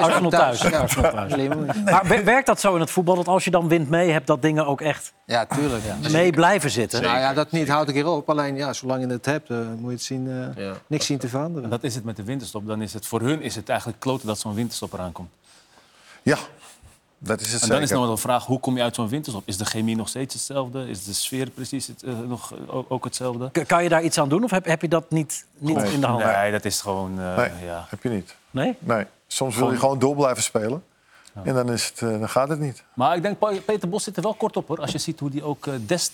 Arsenal thuis. Ja, Arsenal thuis. (laughs) leermomentje. Maar wer- werkt dat zo in het voetbal, dat als je dan wint mee hebt... dat dingen ook echt Ja, tuurlijk. mee blijven zitten? Nou ja, dat niet houdt een keer op. Alleen ja, zolang je het hebt, eh, moet je het zien, eh, Ja. niks zien te En veranderen. dat is het met de winterstop. Dan is het, voor hun is het eigenlijk kloten dat zo'n winterstop eraan komt. Ja, dat is het En dan is zeker. nog wel de vraag, hoe kom je uit zo'n winterstop? Is de chemie nog steeds hetzelfde? Is de sfeer precies het, eh, nog, eh, ook, ook hetzelfde? K- Kan je daar iets aan doen of heb, heb je dat niet, niet Nee. in de hand? Nee, dat is gewoon... eh, Nee, ja. heb je niet. Nee? Nee, soms wil je gewoon door blijven spelen. En dan, is het, dan gaat het niet. Maar ik denk, Peter Bos zit er wel kort op, hoor. Als je ziet hoe hij ook Dest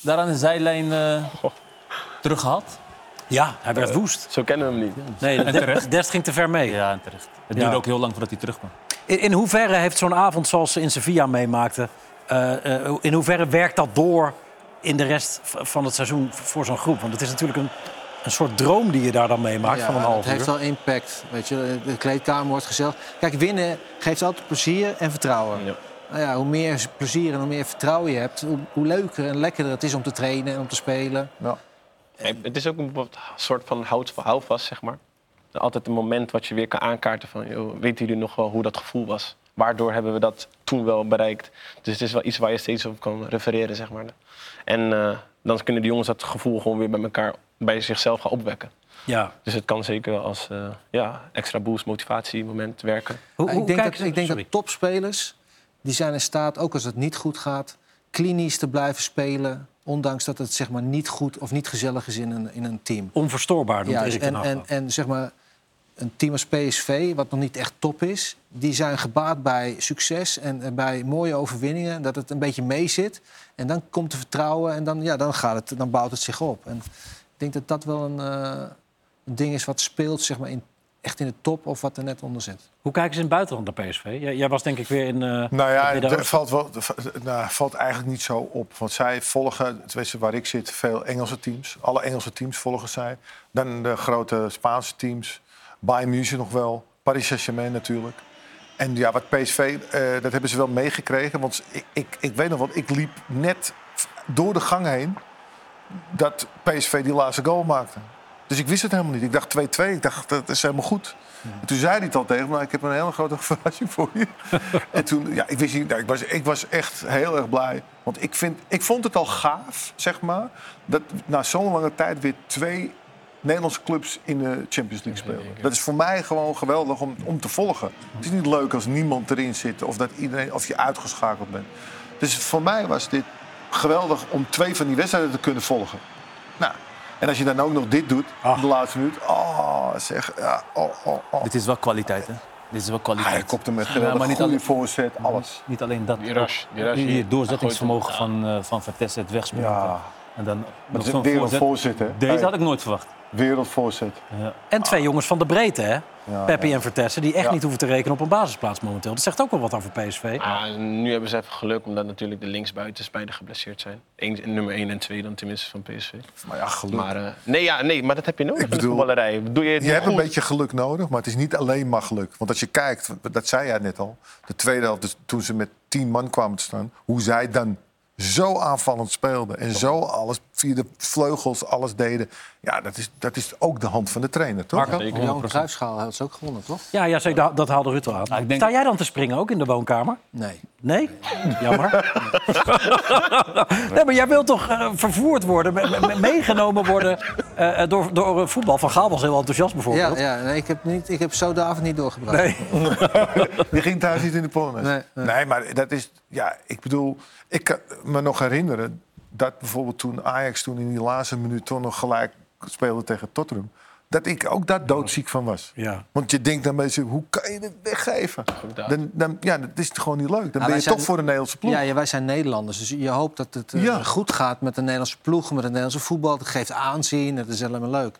daar aan de zijlijn eh terug had. Ja, hij werd woest. Zo kennen we hem niet. Nee, terecht. Dest ging te ver mee. Ja, en terecht. Het Ja. duurde ook heel lang voordat hij terugkwam. In, in hoeverre heeft zo'n avond zoals ze in Sevilla meemaakten... eh, eh, in hoeverre werkt dat door in de rest van het seizoen voor zo'n groep? Want het is natuurlijk een, een soort droom die je daar dan meemaakt Ja, van een half het heeft uur. wel impact. Weet je, de kleedkamer wordt gezellig. Kijk, winnen geeft altijd plezier en vertrouwen. Ja. Nou ja, hoe meer plezier en hoe meer vertrouwen je hebt, hoe, hoe leuker en lekkerder het is om te trainen en om te spelen. Ja. Nee, het is ook een soort van hout, houvast, zeg maar. Altijd een moment wat je weer kan aankaarten van... Joh, weten jullie nog wel hoe dat gevoel was? Waardoor hebben we dat toen wel bereikt? Dus het is wel iets waar je steeds op kan refereren, zeg maar. En eh, dan kunnen de jongens dat gevoel gewoon weer bij elkaar, bij zichzelf gaan opwekken. Ja. Dus het kan zeker wel als eh, ja, extra boost, motivatiemoment werken. Hoe, hoe ik denk, dat, ik denk dat topspelers, die zijn in staat, ook als het niet goed gaat, klinisch te blijven spelen. Ondanks dat het zeg maar, niet goed of niet gezellig is in een, in een team. Onverstoorbaar noemt Ja, Erik en, en, en zeg maar, een team als PSV, wat nog niet echt top is, die zijn gebaat bij succes en eh, bij mooie overwinningen, dat het een beetje meezit. En dan komt er vertrouwen en dan, ja, dan, gaat het, dan bouwt het zich op. En ik denk dat dat wel een, eh, een ding is wat speelt zeg maar, in, echt in de top of wat er net onder zit. Hoe kijken ze in het buitenland naar PSV? Jij, jij was denk ik weer in... eh, Nou ja, er valt, wel, nou, valt eigenlijk niet zo op. Want zij volgen, tenminste waar ik zit, veel Engelse teams. Alle Engelse teams volgen zij. Dan de grote Spaanse teams. Bayern München nog wel. Paris Saint-Germain natuurlijk. En ja, wat PSV, eh, dat hebben ze wel meegekregen. Want ik, ik, ik weet nog wat, ik liep net door de gang heen dat PSV die laatste goal maakte. Dus ik wist het helemaal niet. Ik dacht 2-2. Ik dacht, dat is helemaal goed. En toen zei hij het al tegen me, ik heb een hele grote verrassing voor je. (laughs) en toen, ja, ik wist niet, nou, ik, was, ik was echt heel erg blij. Want ik, vind, ik vond het al gaaf, zeg maar, dat na zo'n lange tijd weer twee Nederlandse clubs in de Champions League spelen. Dat is voor mij gewoon geweldig om, om te volgen. Het is niet leuk als niemand erin zit of dat iedereen, of je uitgeschakeld bent. Dus voor mij was dit geweldig om twee van die wedstrijden te kunnen volgen. Nou, en als je dan ook nog dit doet, in de laatste minuut. Oh, zeg. Ja, oh, oh, oh. Dit is wel kwaliteit, hè? Dit is wel Hij kwaliteit. kopt hem met Ja, geweldig maar niet goede alleen- voorzet, alles. Niet alleen dat. Die rush, die doorzettingsvermogen Hij van, eh van het wegspringen. Ja, En dan maar nog het is zo'n een voorzet. hè? Deze Hey, had ik nooit verwacht. Wereldvoorzet. Ja. En twee jongens van de breedte, hè? Ja, Peppi ja. en Vertessen, die echt Ja. niet hoeven te rekenen op een basisplaats momenteel. Dat zegt ook wel wat over PSV. En nu hebben ze even geluk, omdat natuurlijk de linksbuitens beide geblesseerd zijn. Eén, nummer 1 en 2 dan tenminste van PSV. Maar ja, geluk. Maar, eh, nee, ja, nee, maar dat heb je nodig Ik in de bedoel, voetballerij. Doe je het Je hebt een beetje geluk nodig, maar het is niet alleen maar geluk. Want als je kijkt, dat zei jij net al, de tweede helft, dus toen ze met tien man kwamen te staan, hoe zij dan zo aanvallend speelden en zo alles via de vleugels alles deden. Ja, dat is, dat is ook de hand van de trainer, toch? Marco? Zeker. Johan Cruijffschaal had ze ook gewonnen, toch? Ja, ja zeker, dat, dat haalde Rutte aan. Nou, ik denk- Sta jij dan te springen ook in de woonkamer? Nee. Nee? Jammer. nee, maar jij wilt toch eh, vervoerd worden, me- me- meegenomen worden eh, eh, door, door voetbal. Van Gaal was heel enthousiast bijvoorbeeld. Ja, ja nee, ik, heb niet, ik heb zo de avond niet doorgebracht. Nee. (laughs) Die ging thuis niet in de Polonaise. Nee, Nee, nee. maar dat is... Ja, ik bedoel, ik kan me nog herinneren... dat bijvoorbeeld toen Ajax toen in die laatste minuut... toch nog gelijk speelde tegen Tottenham... dat ik ook daar doodziek van was. Ja. Want je denkt dan beetje, hoe kan je dit weggeven? Dan, dan, ja, dat is gewoon niet leuk. Dan ben je zijn- toch voor de Nederlandse ploeg. Ja, ja, wij zijn Nederlanders, dus je hoopt dat het eh, Ja. goed gaat met de Nederlandse ploeg, met het Nederlandse voetbal. Het geeft aanzien, het is helemaal leuk.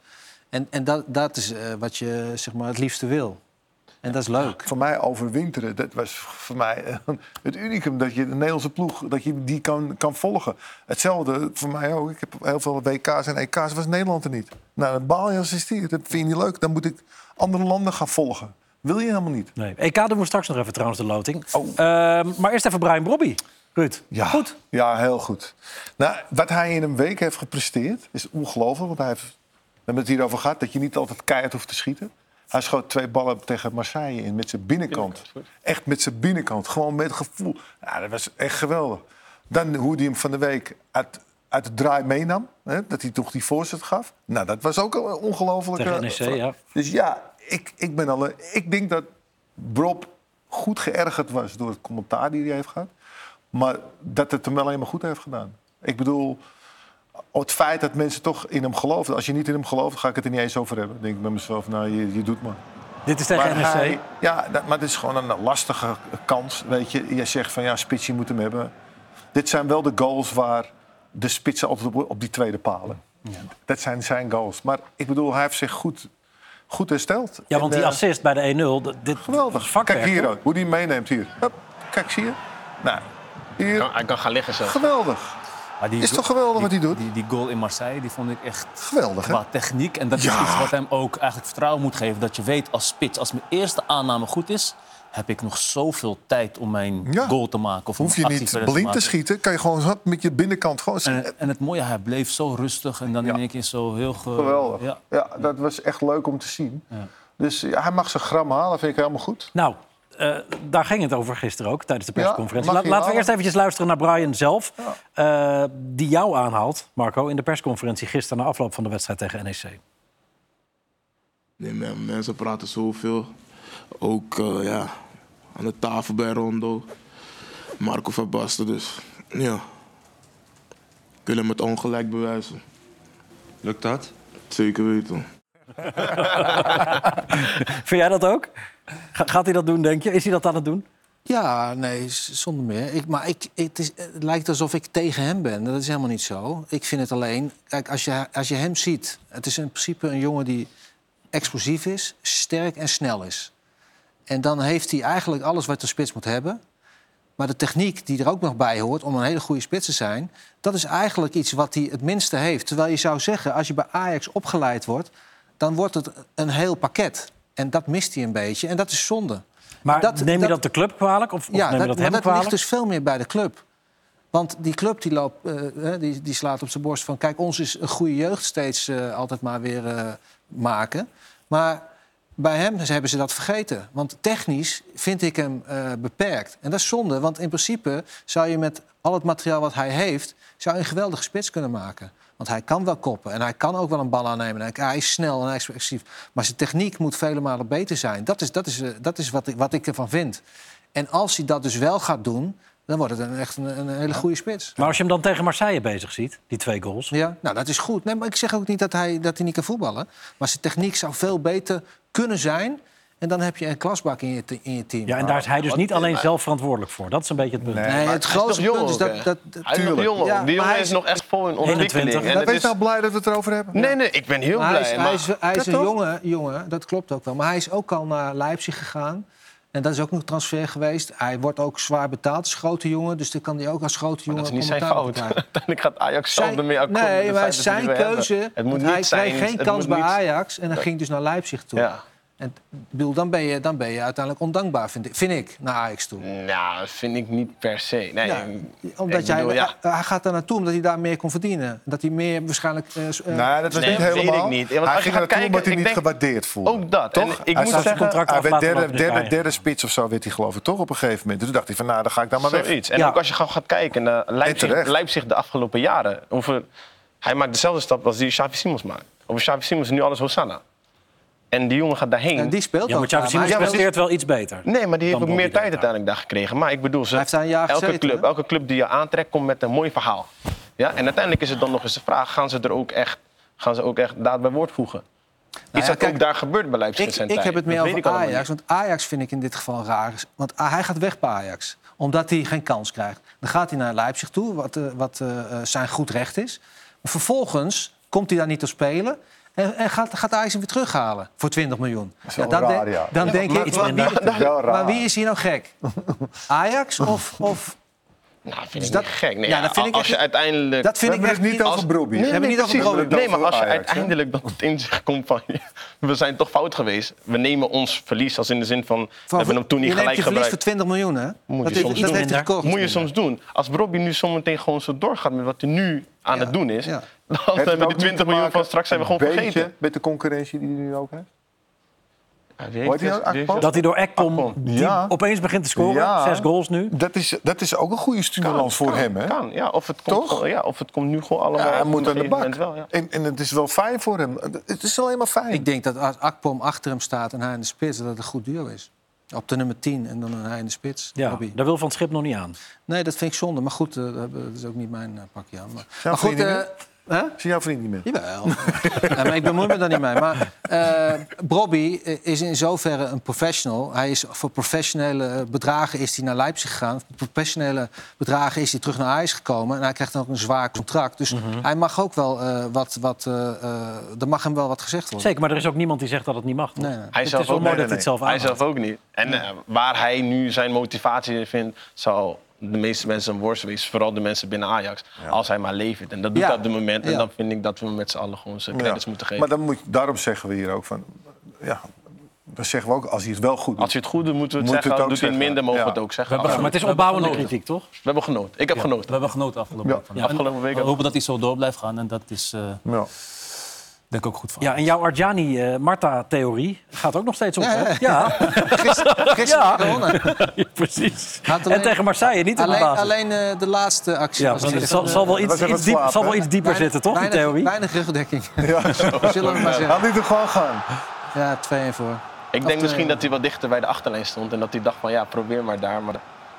En, en dat, dat is eh, wat je zeg maar, het liefste wil. En dat is leuk. Voor mij overwinteren, dat was voor mij eh, het unicum dat je de Nederlandse ploeg dat je die kan, kan volgen. Hetzelfde voor mij ook. Ik heb heel veel WK's en EK's, was Nederland er niet. Nou, dat baal je als. Dat vind je niet leuk. Dan moet ik andere landen gaan volgen. Wil je helemaal niet. Nee. EK doen we straks nog even trouwens, de loting. Oh. Ehm, maar eerst even Brian Brobby. Ruud, Ja, goed. Ja, heel goed. Nou, wat hij in een week heeft gepresteerd is ongelooflijk. Want hij heeft, we hebben het hierover gehad, dat je niet altijd keihard hoeft te schieten. Hij schoot twee ballen tegen Marseille in met zijn binnenkant. Echt met zijn binnenkant. Gewoon met gevoel. Ja, dat was echt geweldig. Dan hoe hij hem van de week uit, uit de draai meenam. Hè, dat hij toch die voorzet gaf. Nou, dat was ook een ongelooflijke... Tegen NEC, ja. Dus ja, ik, ik, ben alle, ik denk dat Rob goed geërgerd was door het commentaar die hij heeft gehad. Maar dat het hem alleen maar goed heeft gedaan. Ik bedoel, het feit dat mensen toch in hem geloven. Als je niet in hem gelooft, ga ik het er niet eens over hebben. Dan denk ik bij mezelf, nou, je, je doet maar. Dit is tegen NEC. hij- ja, dat, maar het is gewoon een lastige kans. Weet je, je zegt van ja, spits, je moet hem hebben. Dit zijn wel de goals waar de spitsen altijd op, op die tweede palen. Dat zijn zijn goals. Maar ik bedoel, hij heeft zich goed, goed hersteld. Ja, want En, die assist bij de 1-0, dat- dit Geweldig. vakwerk. Kijk hier hoe die meeneemt hier. Hup, kijk, zie je? Nou, hier. Kan- hij kan gaan liggen zelfs. Geweldig. Die Is toch geweldig die- wat hij doet? Die, die goal in Marseille, die vond ik echt Geweldig, qua techniek. En dat is iets wat hem ook eigenlijk vertrouwen moet geven. Dat je weet als spits, als mijn eerste aanname goed is... heb ik nog zoveel tijd om mijn Ja. goal te maken. Of Hoef je niet blind te schieten. Kan je gewoon met je binnenkant gewoon schieten. En, en het mooie, hij bleef zo rustig en dan Ja. in één keer zo heel... Ge... Geweldig. Ja. Ja. dat was echt leuk om te zien. Dus ja, hij mag zijn gram halen, vind ik helemaal goed. Nou, eh, daar ging het over gisteren ook, tijdens de persconferentie. La- laten we eerst eventjes luisteren naar Brian zelf. eh, die jou aanhaalt, Marco, in de persconferentie gisteren... na afloop van de wedstrijd tegen NEC. Nee, men- mensen praten zoveel. Ook eh, ja, aan de tafel bij Rondo. Marco van Basten, dus ja. Ik wil hem het ongelijk bewijzen. Lukt dat? Zeker weten. (laughs) Vind jij dat ook? Ga- gaat hij dat doen, denk je? Is hij dat aan het doen? Ja, nee, zonder meer. Ik, maar ik, het, is, lijkt alsof ik tegen hem ben. Dat is helemaal niet zo. Ik vind het alleen... Kijk, als je, als je hem ziet... Het is in principe een jongen die explosief is, sterk en snel is. En dan heeft hij eigenlijk alles wat de spits moet hebben. Maar de techniek die er ook nog bij hoort om een hele goede spits te zijn... dat is eigenlijk iets wat hij het minste heeft. Terwijl je zou zeggen, als je bij Ajax opgeleid wordt... dan wordt het een heel pakket. En dat mist hij een beetje. En dat is zonde. Maar Dat- neem je dat- dat de club kwalijk? Of, of Ja, neem je dat, dat maar hem dat kwalijk? ligt dus veel meer bij de club. Want die club die loopt, eh, die, die slaat op zijn borst van... kijk, ons is een goede jeugd steeds eh, altijd maar weer eh, maken. Maar bij hem hebben ze dat vergeten. Want technisch vind ik hem beperkt. En dat is zonde, want in principe zou je met al het materiaal wat hij heeft... zou je een geweldige spits kunnen maken. Want hij kan wel koppen en hij kan ook wel een bal aannemen. En hij is snel en hij is explosief. Maar zijn techniek moet vele malen beter zijn. Dat is, dat is, eh, dat is wat, ik, wat ik ervan vind. En als hij dat dus wel gaat doen, dan wordt het een, echt een, een hele goede spits. Maar als je hem dan tegen Marseille bezig ziet, die twee goals... Ja, nou dat is goed. Nee, maar ik zeg ook niet dat hij, dat hij niet kan voetballen. Maar zijn techniek zou veel beter kunnen zijn. En dan heb je een klasbak in je, te- in je team. Ja, en daar is hij dus niet alleen zelf verantwoordelijk voor. Dat is een beetje het punt. Nee. het grootste nog punt is dat... Hij is nog Tuurlijk. jong. Ja, die jongen is is- nog echt vol in ontwikkeling. 21. En het wees is... nou blij dat we het erover hebben. Nee, nee, ik ben heel Maar hij blij. is, maar- hij is, hij is een toch? jonge jongen, dat klopt ook wel. Maar hij is ook al naar Leipzig gegaan. En dat is ook nog transfer geweest. Hij wordt ook zwaar betaald als grote jongen. Dus dan kan hij ook als grote Maar jongen dat is niet zijn fout. (laughs) Uiteindelijk gaat Ajax zelf ermee akkoord. Nee, maar zijn keuze. Het moet want niet hij kreeg geen kans bij Ajax. En dan ging dus naar Leipzig toe. En bedoel, dan, ben je, dan ben je uiteindelijk ondankbaar, vind ik, vind ik naar Ajax toe. Nou, dat vind ik niet per se. Nee, Ja, ik omdat bedoel, jij, ja. hij gaat daar naartoe omdat hij daar meer kon verdienen. Dat hij meer waarschijnlijk... eh, eh, Nee, dat was Nee, niet dat weet helemaal. ik niet. Want hij ging gaat naartoe kijken, omdat hij niet denk- gewaardeerd voelde. Ook dat. Toch? En ik hij moet zeggen- contract hij werd derde, derde, derde spits of zo werd hij geloof ik toch op een gegeven moment. Dus toen dacht hij van nou, dan ga ik daar maar weg. Zoiets. En Ja. ook als je gewoon gaat kijken naar Leipzig, de afgelopen jaren. Over, hij maakt dezelfde stap als die Xavi Simons maakt. Over Xavi Simons is nu alles Hosanna. En die jongen gaat daarheen. en die speelt Ja, maar ook. Hij speelt- presteert wel iets beter. Nee, maar die heeft ook meer tijd uiteindelijk daar gekregen. Maar ik bedoel, ze, elke, gezeten, club, hè? elke club die je aantrekt komt met een mooi verhaal. Ja? En uiteindelijk is het dan nog eens de vraag, gaan ze er ook echt, gaan ze ook echt daad bij woord voegen? Iets ja, dat kijk, ook daar gebeurt bij Leipzig Ik, ik heb het meer over Ajax. Want Ajax vind ik in dit geval raar. Want hij gaat weg bij Ajax. Omdat hij geen kans krijgt. Dan gaat hij naar Leipzig toe, wat, eh, wat eh, eh, zijn goed recht is. Maar vervolgens komt hij daar niet te spelen. En, en gaat, gaat Ajax hem weer terughalen voor 20 miljoen. wel dan raar, ja. dan denk ik, iets maar minder. wie, maar wie is hier nou gek? (laughs) Ajax of... of Nou, vind Dus ik dat- niet gek. Nee, ja, ja, dat vind ik als echt je uiteindelijk... dat vind We ik hebben het niet niet... over. We het niet over precies. Brobbey. Nee, maar als je uiteindelijk dan tot inzicht komt van... (laughs) we zijn toch fout geweest. We nemen ons verlies als in de zin van... we Van- hebben hem toen niet gelijk je verlies voor gebruikt. 20 miljoen, hè? Moet dat je heeft, soms dat doen. heeft hij gekocht. Moet je soms doen. Als Robbie nu zometeen gewoon zo doorgaat met wat hij nu aan Ja, het doen is... ja. (laughs) dan het hebben we die niet 20 te miljoen van straks zijn we gewoon een beetje vergeten. met de concurrentie die hij nu ook heeft? Hoort hij nou, Dat hij door Ekpom Ja. opeens begint te scoren. Ja. Zes goals nu. Dat is, dat is ook een goede stimulans voor kan, hem, hè? Kan, ja. Of het komt, Toch? ja, of het komt nu gewoon allemaal... Ja, hij moet aan de bak. moment Wel, ja. en, en het is wel fijn voor hem. Het is alleen maar fijn. Ik denk dat als Akpom achter hem staat en hij in de spits, dat het een goed duo is. Op de nummer 10 en dan hij in de spits. Ja, daar wil Van het Schip nog niet aan. Nee, dat vind ik zonde. Maar goed, eh, dat is ook niet mijn eh, pakje aan. Maar, maar goed, eh, hè? Zie jouw vriend niet meer? Jawel. (laughs) ja, maar ik bemoei me daar niet mee. Maar eh Bobby is in zoverre een professional. Hij is voor professionele bedragen is hij naar Leipzig gegaan. Voor professionele bedragen is hij terug naar Ajax gekomen. En hij krijgt dan ook een zwaar contract. Dus hij mag ook wel eh, wat... wat eh, eh, er mag hem wel wat gezegd worden. Zeker, maar er is ook niemand die zegt dat het niet mag. toch? Nee, nee. Hij Het zelf is wel ook mooi niet. dat hij het zelf Hij zelf ook niet. En waar hij nu zijn motivatie in vindt, zal de meeste mensen een worst. Vooral de mensen binnen Ajax. Als hij maar levert. En dat doet Ja. hij op dit moment. En Ja. dan vind ik dat we hem met z'n allen gewoon zijn credits Ja. moeten geven. Maar dan moet, daarom zeggen we hier ook van... Ja, dan zeggen we ook, als hij het wel goed doet. Als hij het goed doet, moeten we het Moet zeggen. het Doet hij het minder, mogen we Ja. het ook zeggen. We hebben- Maar het is We opbouwende kritiek, toch? We hebben genoten. Ik heb We genoten. hebben genoten afgelopen. Afgelopen week We hopen dat hij zo door blijft gaan en dat is eh, Ja. Denk ik ook goed van. Ja, en jouw Arjani-Marta-theorie gaat ook nog steeds op, Ja, hè? ja. Ja, (laughs) Gisteren, gisteren Ja. gewonnen. (laughs) precies. Alleen- En tegen Marseille, niet in de Alleen, basis. alleen eh, de laatste actie. Ja, was het zal, eh, zal, wel was iets, diep, zal wel iets dieper weinig- zitten, toch, die weinig- theorie? Weinig rugdekking, (laughs) Ja, zullen we maar zeggen. Had niet er gewoon gaan. Ja, 2-1 voor. Ik Of denk de- misschien dat hij wat dichter bij de achterlijn stond. En dat hij dacht van ja, probeer maar daar. Maar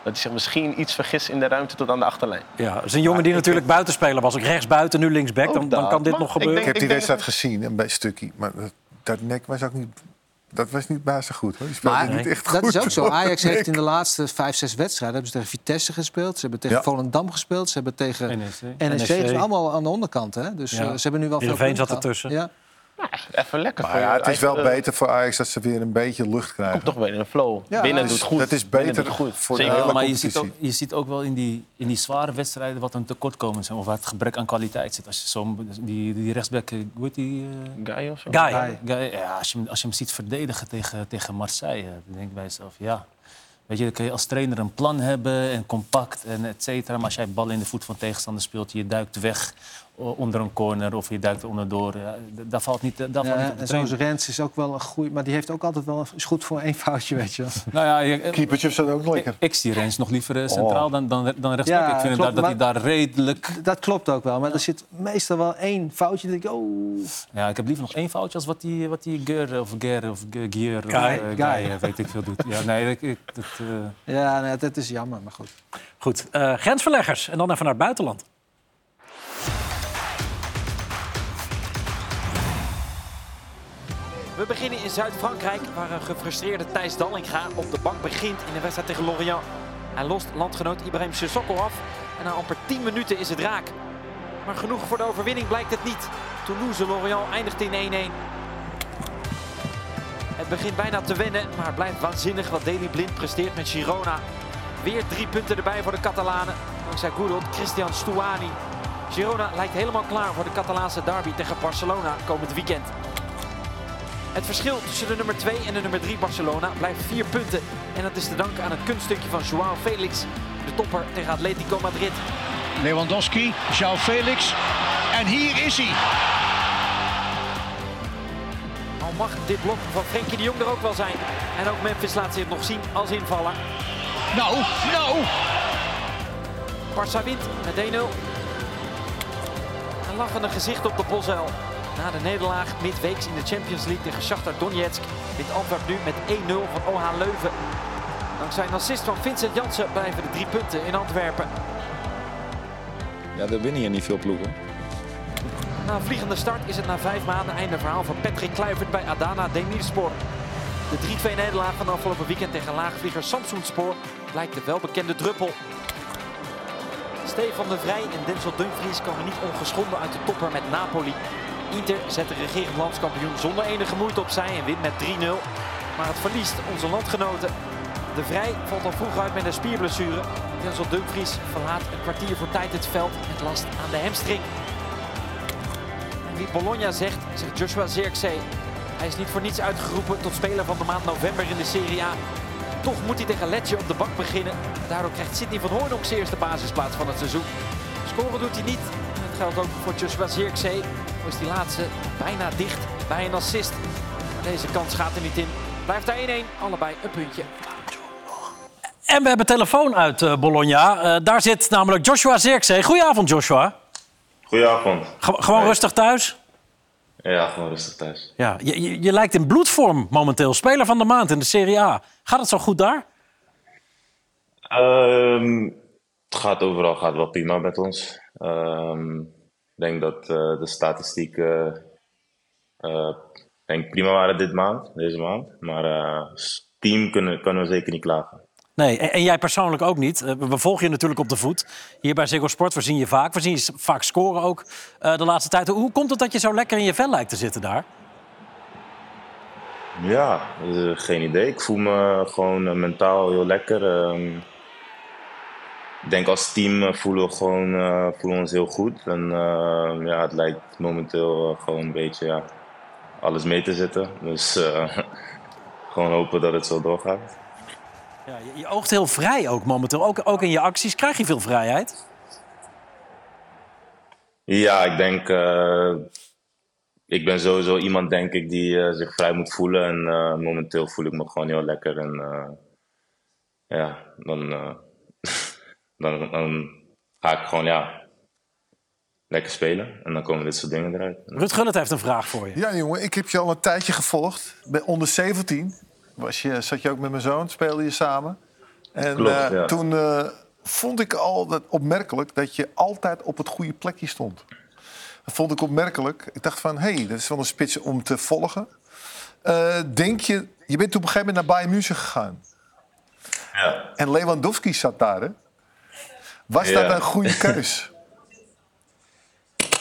dat hij zich misschien iets vergist in de ruimte tot aan de achterlijn. Ja, dat is een jongen die natuurlijk buitenspeler was. Ook rechtsbuiten, nu linksback. Dan, dan dat. kan dit Maar nog ik gebeuren. Ik heb die wedstrijd gezien, een beetje stukje. Maar dat, dat nek was ook niet... Dat was niet baas goed, hoor. Die speelde Maar niet echt dat goed. is ook zo. (laughs) Ajax heeft in de laatste vijf, zes wedstrijden... hebben ze tegen Vitesse gespeeld, ze hebben tegen Ja. Volendam gespeeld... ze hebben tegen NEC. NEC, NEC. allemaal aan de onderkant. Hè? Dus Ja. eh, ze hebben nu wel veel Heerenveen punten zat ertussen. Ja. Even lekker. Maar voor ja, het is wel beter voor Ajax dat ze weer een beetje lucht krijgen. Komt toch weer in een flow. Ja, Binnen dat doet is, goed. dat is beter goed. voor de hele maar je competitie. ziet, ook, je ziet ook wel in die, in die zware wedstrijden wat een tekortkomen zijn. Of waar het gebrek aan kwaliteit zit. Als je zo, die, die rechtsback, eh, hoe heet die? eh, Guy of zo? Guy. Guy, ja, als, je, hem- als je hem ziet verdedigen tegen, tegen Marseille, dan denk ik bij jezelf, ja. Weet je, dan kun je als trainer een plan hebben en compact en et cetera. Maar als jij bal in de voet van tegenstander speelt, je duikt weg onder een corner of je duikt er onderdoor. Ja, d- daar valt niet, valt Ja, te en trainen. zoals Rens is ook wel een goeie, maar die heeft ook altijd wel is goed voor één foutje, weet je. wel. (laughs) Nou ja, je- Keepertje staat ook ik, lekker. ik zie Rens nog liever eh, centraal Oh. dan, dan, dan rechtsback. Ja, ik vind klopt, dat, dat hij daar redelijk... Dat klopt ook wel, maar er zit meestal wel één foutje. Dan denk ik, oh, Ja, ik heb liever nog één foutje als wat die, wat die Ger of Ger of Ge- Gier of Guy. eh, Guy. Guy, eh, weet ik veel doet. Ja, nee, ik, ik, dat, eh, ja, nee, dat is jammer, maar goed. Goed, eh, grensverleggers. En dan even naar het buitenland. We beginnen in Zuid-Frankrijk, waar een gefrustreerde Thijs Dallinga op de bank begint in de wedstrijd tegen Lorient. Hij lost landgenoot Ibrahim Sissoko af en na amper 10 minuten is het raak. Maar genoeg voor de overwinning blijkt het niet. Toulouse-Lorient eindigt in 1-1. Het begint bijna te wennen, maar het blijft waanzinnig wat Daley Blind presteert met Girona. Weer drie punten erbij voor de Catalanen, dankzij good old Christian Stuani. Girona lijkt helemaal klaar voor de Catalaanse derby tegen Barcelona komend weekend. Het verschil tussen de nummer 2 en de nummer 3 Barcelona blijft 4 punten. En dat is te danken aan het kunststukje van Joao Felix, de topper tegen Atletico Madrid. Lewandowski, João Felix. En hier is hij. Al mag dit blok van Frenkie de Jong er ook wel zijn. En ook Memphis laat zich nog zien als invaller. Nou, nou. Barça wint met 1-0. Een lachende gezicht op de Bosuil. Na de nederlaag midweeks in de Champions League tegen Shakhtar Donetsk wint Antwerp nu met 1-0 van OH Leuven. Dankzij een assist van Vincent Janssen blijven de drie punten in Antwerpen. Ja, er winnen hier niet veel ploegen. Na een vliegende start is het na vijf maanden einde verhaal voor Patrick Kluivert bij Adana Demirspor. De 3-2 nederlaag van afgelopen weekend tegen laagvlieger Samsoenspoor blijkt de welbekende druppel. Stefan de Vrij en Denzel Dumfries komen niet ongeschonden uit de topper met Napoli. Inter zet de regerend landskampioen zonder enige moeite opzij en wint met 3-0. Maar het verliest onze landgenoten. De Vrij valt al vroeg uit met een spierblessure. Denzel Dumfries verlaat een kwartier voor tijd het veld met last aan de hamstring. En wie Bologna zegt, zegt Joshua Zirkzee. Hij is niet voor niets uitgeroepen tot speler van de maand november in de Serie A. Toch moet hij tegen Lecce op de bank beginnen. Daardoor krijgt Sidney van Hooydonk zijn eerste basisplaats van het seizoen. Scoren doet hij niet. Dat geldt ook voor Joshua Zirkzee. Is die laatste bijna dicht bij een assist. Maar deze kans gaat er niet in. Blijft daar 1-1, allebei een puntje. En we hebben telefoon uit eh, Bologna. Eh, daar zit namelijk Joshua Zirkzee. Goedenavond, Joshua. Goedenavond. Ge- gewoon Hey. rustig thuis. Ja, gewoon rustig thuis. Ja, je, je, je lijkt in bloedvorm momenteel. Speler van de maand in de Serie A. Gaat het zo goed daar? Ehm, het gaat overal gaat wel prima met ons. Ehm, ik denk dat eh, de statistieken eh, denk prima waren dit maand, deze maand. Maar eh, als team kunnen, kunnen we zeker niet klagen. Nee, en, en jij persoonlijk ook niet. Eh, we volgen je natuurlijk op de voet. Hier bij Ziggo Sport, we zien je vaak. We zien je vaak scoren ook eh, de laatste tijd. Hoe komt het dat je zo lekker in je vel lijkt te zitten daar? Ja, eh, geen idee. Ik voel me gewoon eh, mentaal heel lekker. Ehm, ik denk als team eh, voelen we gewoon eh, voelen we ons heel goed. En eh, ja, het lijkt momenteel gewoon een beetje ja, alles mee te zitten. Dus (laughs) gewoon hopen dat het zo doorgaat. Ja, je, je oogt heel vrij ook momenteel. Ook, ook in je acties krijg je veel vrijheid. Ja, ik denk. ik ben sowieso iemand, denk ik, die zich vrij moet voelen. En momenteel voel ik me gewoon heel lekker. En ja, dan, dan, dan ga ik gewoon ja, lekker spelen. En dan komen dit soort dingen eruit. Rut Gullit heeft een vraag voor je. Ja, jongen, ik heb je al een tijdje gevolgd. Bij onder 17 was je, zat je ook met mijn zoon, speelde je samen. En Klopt, eh, ja. toen eh, vond ik al dat opmerkelijk dat je altijd op het goede plekje stond. Dat vond ik opmerkelijk. Ik dacht van, hé, hey, dat is wel een spits om te volgen. Eh, denk je, je bent op een gegeven moment naar Bayern München gegaan. Ja. En Lewandowski zat daar, hè? Was Ja. dat een goede keus? (laughs)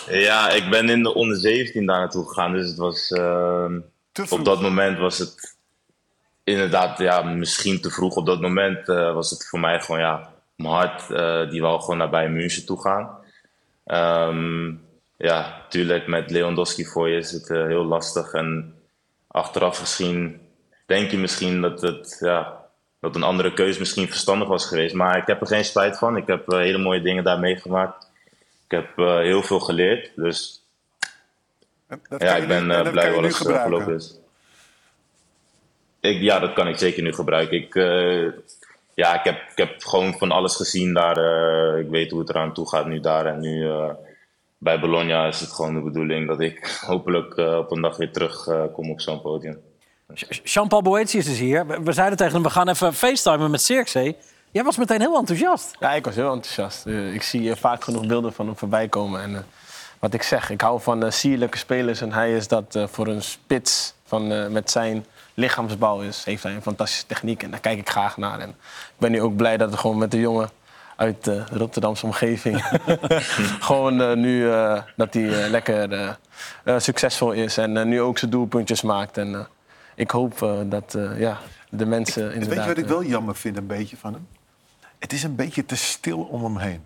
Ja, ik ben in de onder 17 daar naartoe gegaan. Dus het was, ehm, op dat moment was het inderdaad ja, misschien te vroeg. Op dat moment eh, was het voor mij gewoon, ja, mijn hart eh, die wou gewoon naar Bayern München toe gaan. Ehm, ja, natuurlijk met Lewandowski voor je is het eh, heel lastig. En achteraf gezien denk je misschien dat het, ja, dat een andere keuze misschien verstandig was geweest. Maar ik heb er geen spijt van. Ik heb hele mooie dingen daar meegemaakt. Ik heb heel veel geleerd. Dus Dat ja, ik ben nu- eh, dat blij eh, gebruiken. verlopen is. Ik, ja, dat kan ik zeker nu gebruiken. Ik, eh, ja, ik, heb, ik heb gewoon van alles gezien daar. eh, ik weet hoe het eraan toe gaat nu daar. En nu eh, bij Bologna is het gewoon de bedoeling dat ik (laughs) hopelijk eh, op een dag weer terug eh, kom op zo'n podium. Jean-Paul Boetius is hier. We zeiden tegen hem, we gaan even facetimen met Cirkzee. Jij was meteen heel enthousiast. Ja, ik was heel enthousiast. Eh, ik zie eh, vaak genoeg beelden van hem voorbij komen. En eh, wat ik zeg, ik hou van sierlijke spelers. En hij is dat voor een spits van, met zijn lichaamsbouw is, heeft hij een fantastische techniek. En daar kijk ik graag naar. En ik ben nu ook blij dat we gewoon met de jongen uit de Rotterdamse omgeving... (laughs) gewoon nu dat hij lekker succesvol is. En nu ook zijn doelpuntjes maakt. En ik hoop eh, dat eh, ja, de mensen inderdaad... Weet je wat ik eh, wel jammer vind een beetje van hem? Het is een beetje te stil om hem heen.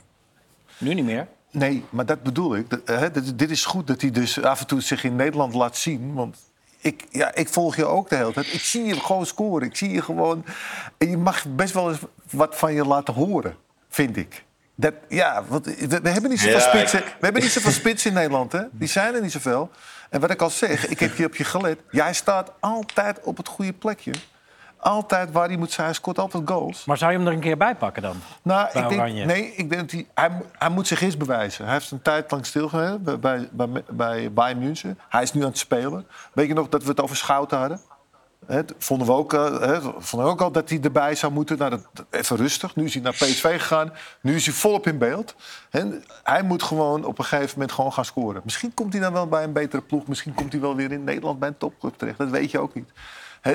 Nu niet meer. Nee, maar dat bedoel ik. Dat, hè, dit, dit is goed dat hij dus af en toe zich in Nederland laat zien. Want ik, ja, ik volg je ook de hele tijd. Ik zie je gewoon scoren. Ik zie je gewoon... En je mag best wel eens wat van je laten horen, vind ik. Dat, ja, want we, we hebben niet zoveel Ja, spitsen. ik- We hebben niet zoveel spitsen in Nederland, hè? Die zijn er niet zoveel. En wat ik al zeg, ik heb hier op je gelet. Jij staat altijd op het goede plekje. Altijd waar hij moet zijn. Hij scoort altijd goals. Maar zou je hem er een keer bij pakken dan? Nou, Bij ik denk, Oranje. nee, ik denk dat hij, hij moet zich eerst bewijzen. Hij heeft een tijd lang stilgehouden bij, bij, bij, bij Bayern München. Hij is nu aan het spelen. Weet je nog dat we het over Schouten hadden? T- vonden we ook, eh, hè, vonden we ook al dat hij erbij zou moeten. Nou, dat, even rustig. Nu is hij naar PSV gegaan. Nu is hij volop in beeld. Hij moet gewoon op een gegeven moment gewoon gaan scoren. Misschien komt hij dan wel bij een betere ploeg. Misschien komt hij wel weer in Nederland bij een topclub terecht. Dat weet je ook niet.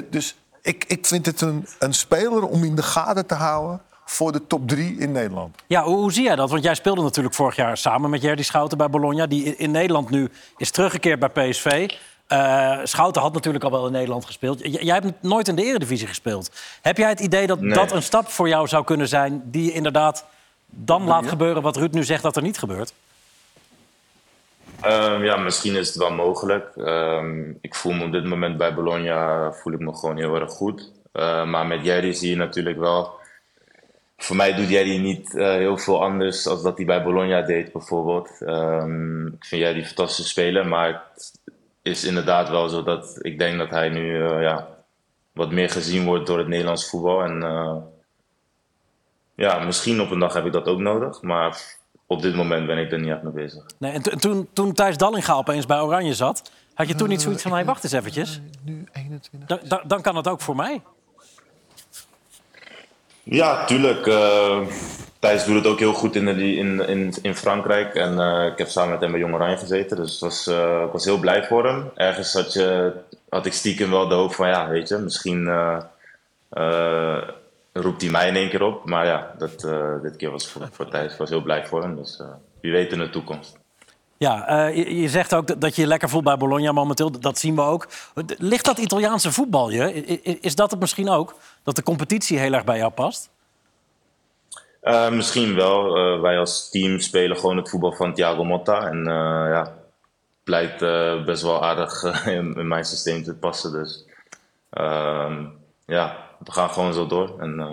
Dus ik, ik vind het een, een speler om in de gaten te houden... voor de top drie in Nederland. Ja, hoe, hoe zie jij dat? Want jij speelde natuurlijk vorig jaar samen met Jerdy Schouten bij Bologna. Die in Nederland nu is teruggekeerd bij PSV. Eh, Schouten had natuurlijk al wel in Nederland gespeeld. J- jij hebt nooit in de eredivisie gespeeld. Heb jij het idee dat Nee. dat een stap voor jou zou kunnen zijn... die je inderdaad dan laat gebeuren wat Ruud nu zegt dat er niet gebeurt? Ehm, ja, misschien is het wel mogelijk. Ehm, ik voel me op dit moment bij Bologna voel ik me gewoon heel erg goed. Eh, maar met Jerry zie je natuurlijk wel. Voor mij doet Jerry niet eh, heel veel anders dan dat hij bij Bologna deed, bijvoorbeeld. Ehm, ik vind Jerry een fantastische speler, maar is inderdaad wel zo dat ik denk dat hij nu eh, ja, wat meer gezien wordt door het Nederlands voetbal. En eh, ja, misschien op een dag heb ik dat ook nodig, maar op dit moment ben ik er niet echt mee bezig. Nee, en to- toen, toen Thijs Dallinga opeens bij Oranje zat... had je toen niet zoiets van, hey, wacht eens eventjes. Nu 21. Dan, dan, dan kan het ook voor mij. Ja, tuurlijk. eh, Thijs doet het ook heel goed in, de, in, in, in Frankrijk. En eh, ik heb samen met hem bij Jong Oranje gezeten. Dus was, eh, ik was heel blij voor hem. Ergens had, je, had ik stiekem wel de hoop van, ja, weet je, misschien eh, roept hij mij in één keer op. Maar ja, dat, dit keer was voor, voor Thijs. Ik was heel blij voor hem. Dus wie weet in de toekomst. Ja, je, je zegt ook dat- je je lekker voelt bij Bologna momenteel. Dat zien we ook. Ligt dat Italiaanse voetbal je? Is dat het misschien ook? Dat de competitie heel erg bij jou past? Eh, misschien wel. Eh, wij als team spelen gewoon het voetbal van Thiago Motta. En eh, ja, blijkt eh, best wel aardig in, in mijn systeem te passen. Dus ehm, ja, we gaan gewoon zo door. En uh,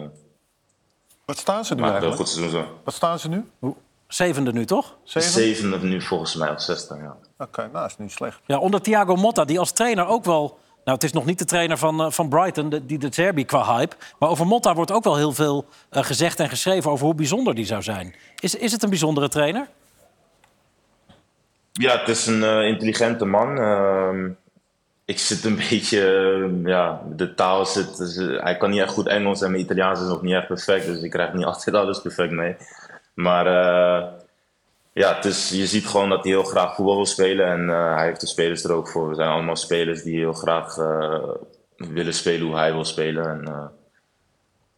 Wat staan ze nu maken een eigenlijk? goed seizoen zo. Wat staan ze nu? Zevende nu, toch? Zeven? Zevende nu volgens mij of zesde, ja. Oké, nou is niet slecht. Ja, onder Thiago Motta, die als trainer ook wel... Nou, het is nog niet de trainer van, eh, van Brighton, die de Zerbi qua hype. Maar over Motta wordt ook wel heel veel eh, gezegd en geschreven... over hoe bijzonder die zou zijn. Is, is het een bijzondere trainer? Ja, het is een eh, intelligente man. Ehm, ik zit een (laughs) beetje, ja, de taal zit, dus, hij kan niet echt goed Engels en mijn Italiaans is nog niet echt perfect, dus ik krijg niet (laughs) altijd alles perfect mee. Maar ja, het je ziet gewoon dat hij heel graag voetbal wil spelen en eh, hij heeft de spelers er ook voor. We zijn allemaal spelers die heel graag eh, willen spelen hoe hij wil spelen. En eh,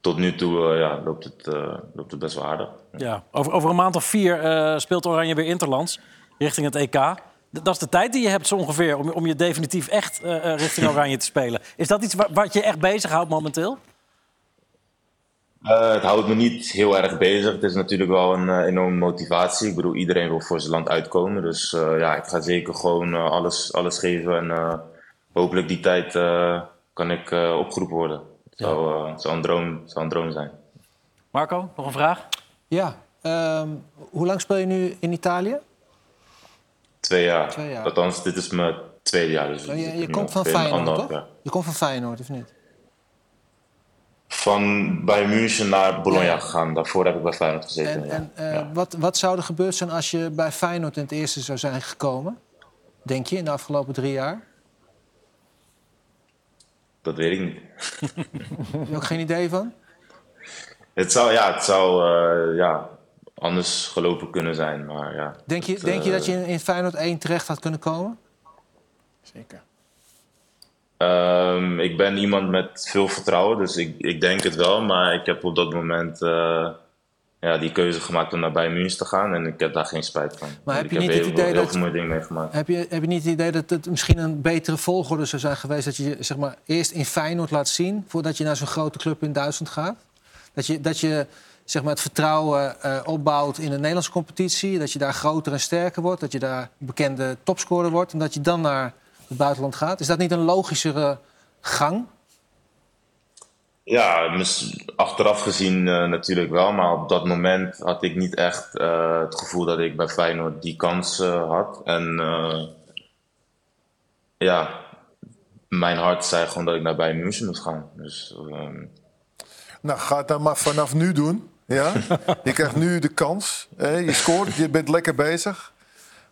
tot nu toe ja, loopt, het, loopt het best wel aardig. Ja, over, over een maand of vier speelt Oranje weer Interlands. richting het EK. Dat is de tijd die je hebt zo ongeveer om, om je definitief echt richting Oranje te spelen. Is dat iets wa- wat je echt bezighoudt momenteel? Eh, het houdt me niet heel erg bezig. Het is natuurlijk wel een eh, enorme motivatie. Ik bedoel, iedereen wil voor zijn land uitkomen. Dus eh, ja, ik ga zeker gewoon alles, alles geven. En eh, hopelijk die tijd eh, kan ik eh, opgeroepen worden. Het zou, eh, zou, een droom, zou een droom zijn. Marco, nog een vraag? Ja. ehm, hoe lang speel je nu in Italië? Twee jaar. Twee jaar. Althans, dit is mijn tweede jaar. Dus Je, ik je komt van Feyenoord, toch? Je komt van Feyenoord, of niet? Van bij München naar Bologna Ja. gegaan. Daarvoor heb ik bij Feyenoord gezeten. En, ja. en eh, wat, wat zou er gebeurd zijn als je bij Feyenoord in het eerste zou zijn gekomen? Denk je, in de afgelopen drie jaar? Dat weet ik niet. Heb (laughs) je ook geen idee van? Het zou, ja, het zou eh, ja, anders gelopen kunnen zijn. Maar ja, Denk je, het, denk je eh, dat je in, in Feyenoord 1 terecht had kunnen komen? Zeker. Ehm, ik ben iemand met veel vertrouwen, dus ik, ik denk het wel. Maar ik heb op dat moment eh, ja, die keuze gemaakt om naar Bayern München te gaan. En ik heb daar geen spijt van. Maar heb je niet het idee dat-. Heb je, heb je niet het idee dat het misschien een betere volgorde zou zijn geweest... dat je zeg maar, eerst in Feyenoord laat zien... voordat je naar zo'n grote club in Duitsland gaat? Dat je, dat je zeg maar, het vertrouwen eh, opbouwt in de Nederlandse competitie... dat je daar groter en sterker wordt... dat je daar bekende topscorer wordt... en dat je dan naar het buitenland gaat? Is dat niet een logischere gang? Ja, achteraf gezien eh, natuurlijk wel. Maar op dat moment had ik niet echt eh, het gevoel dat ik bij Feyenoord die kans eh, had. En eh, ja, mijn hart zei gewoon dat ik naar Bayern München moest gaan. Dus ehm, Nou, ga het dan maar vanaf nu doen. Ja? (laughs) Je krijgt nu de kans. Hè? Je scoort, je bent lekker bezig.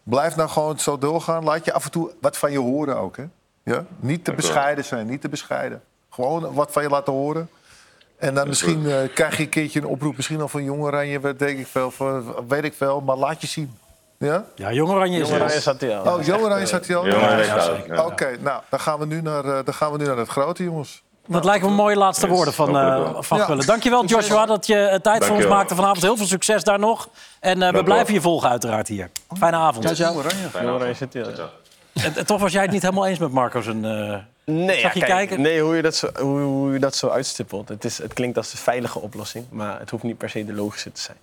Blijf nou gewoon zo doorgaan. Laat je af en toe wat van je horen ook. Hè? Ja? Niet te bescheiden zijn, niet te bescheiden. Gewoon wat van je laten horen. En dan misschien eh, krijg je een keertje een oproep, misschien al van Jong Oranje, weet ik veel, van, weet ik veel, maar laat je zien. Ja? Ja, Jong Oranje is Jong Oranje er. zat hij al. Oh, Jong Oranje hij al? Staat. Oké, nou, dan gaan, we nu naar, eh, dan gaan we nu naar het grote, jongens. Dat lijken me mooie laatste Yes, woorden van, eh wel. van Ja. Gullen. Dankjewel Joshua dat je eh, tijd voor ons maakte vanavond. Heel veel succes daar nog. En eh, we blijven je volgen uiteraard hier. Fijne avond. Ciao, Oranje. Zit. Ciao, En, en toch was jij het niet helemaal eens met Marco zijn... eh, Nee, Zag ja, je kijk, kijken? nee hoe, je dat zo, hoe, hoe je dat zo uitstippelt. Het, is, het klinkt als de veilige oplossing, maar het hoeft niet per se de logische te zijn.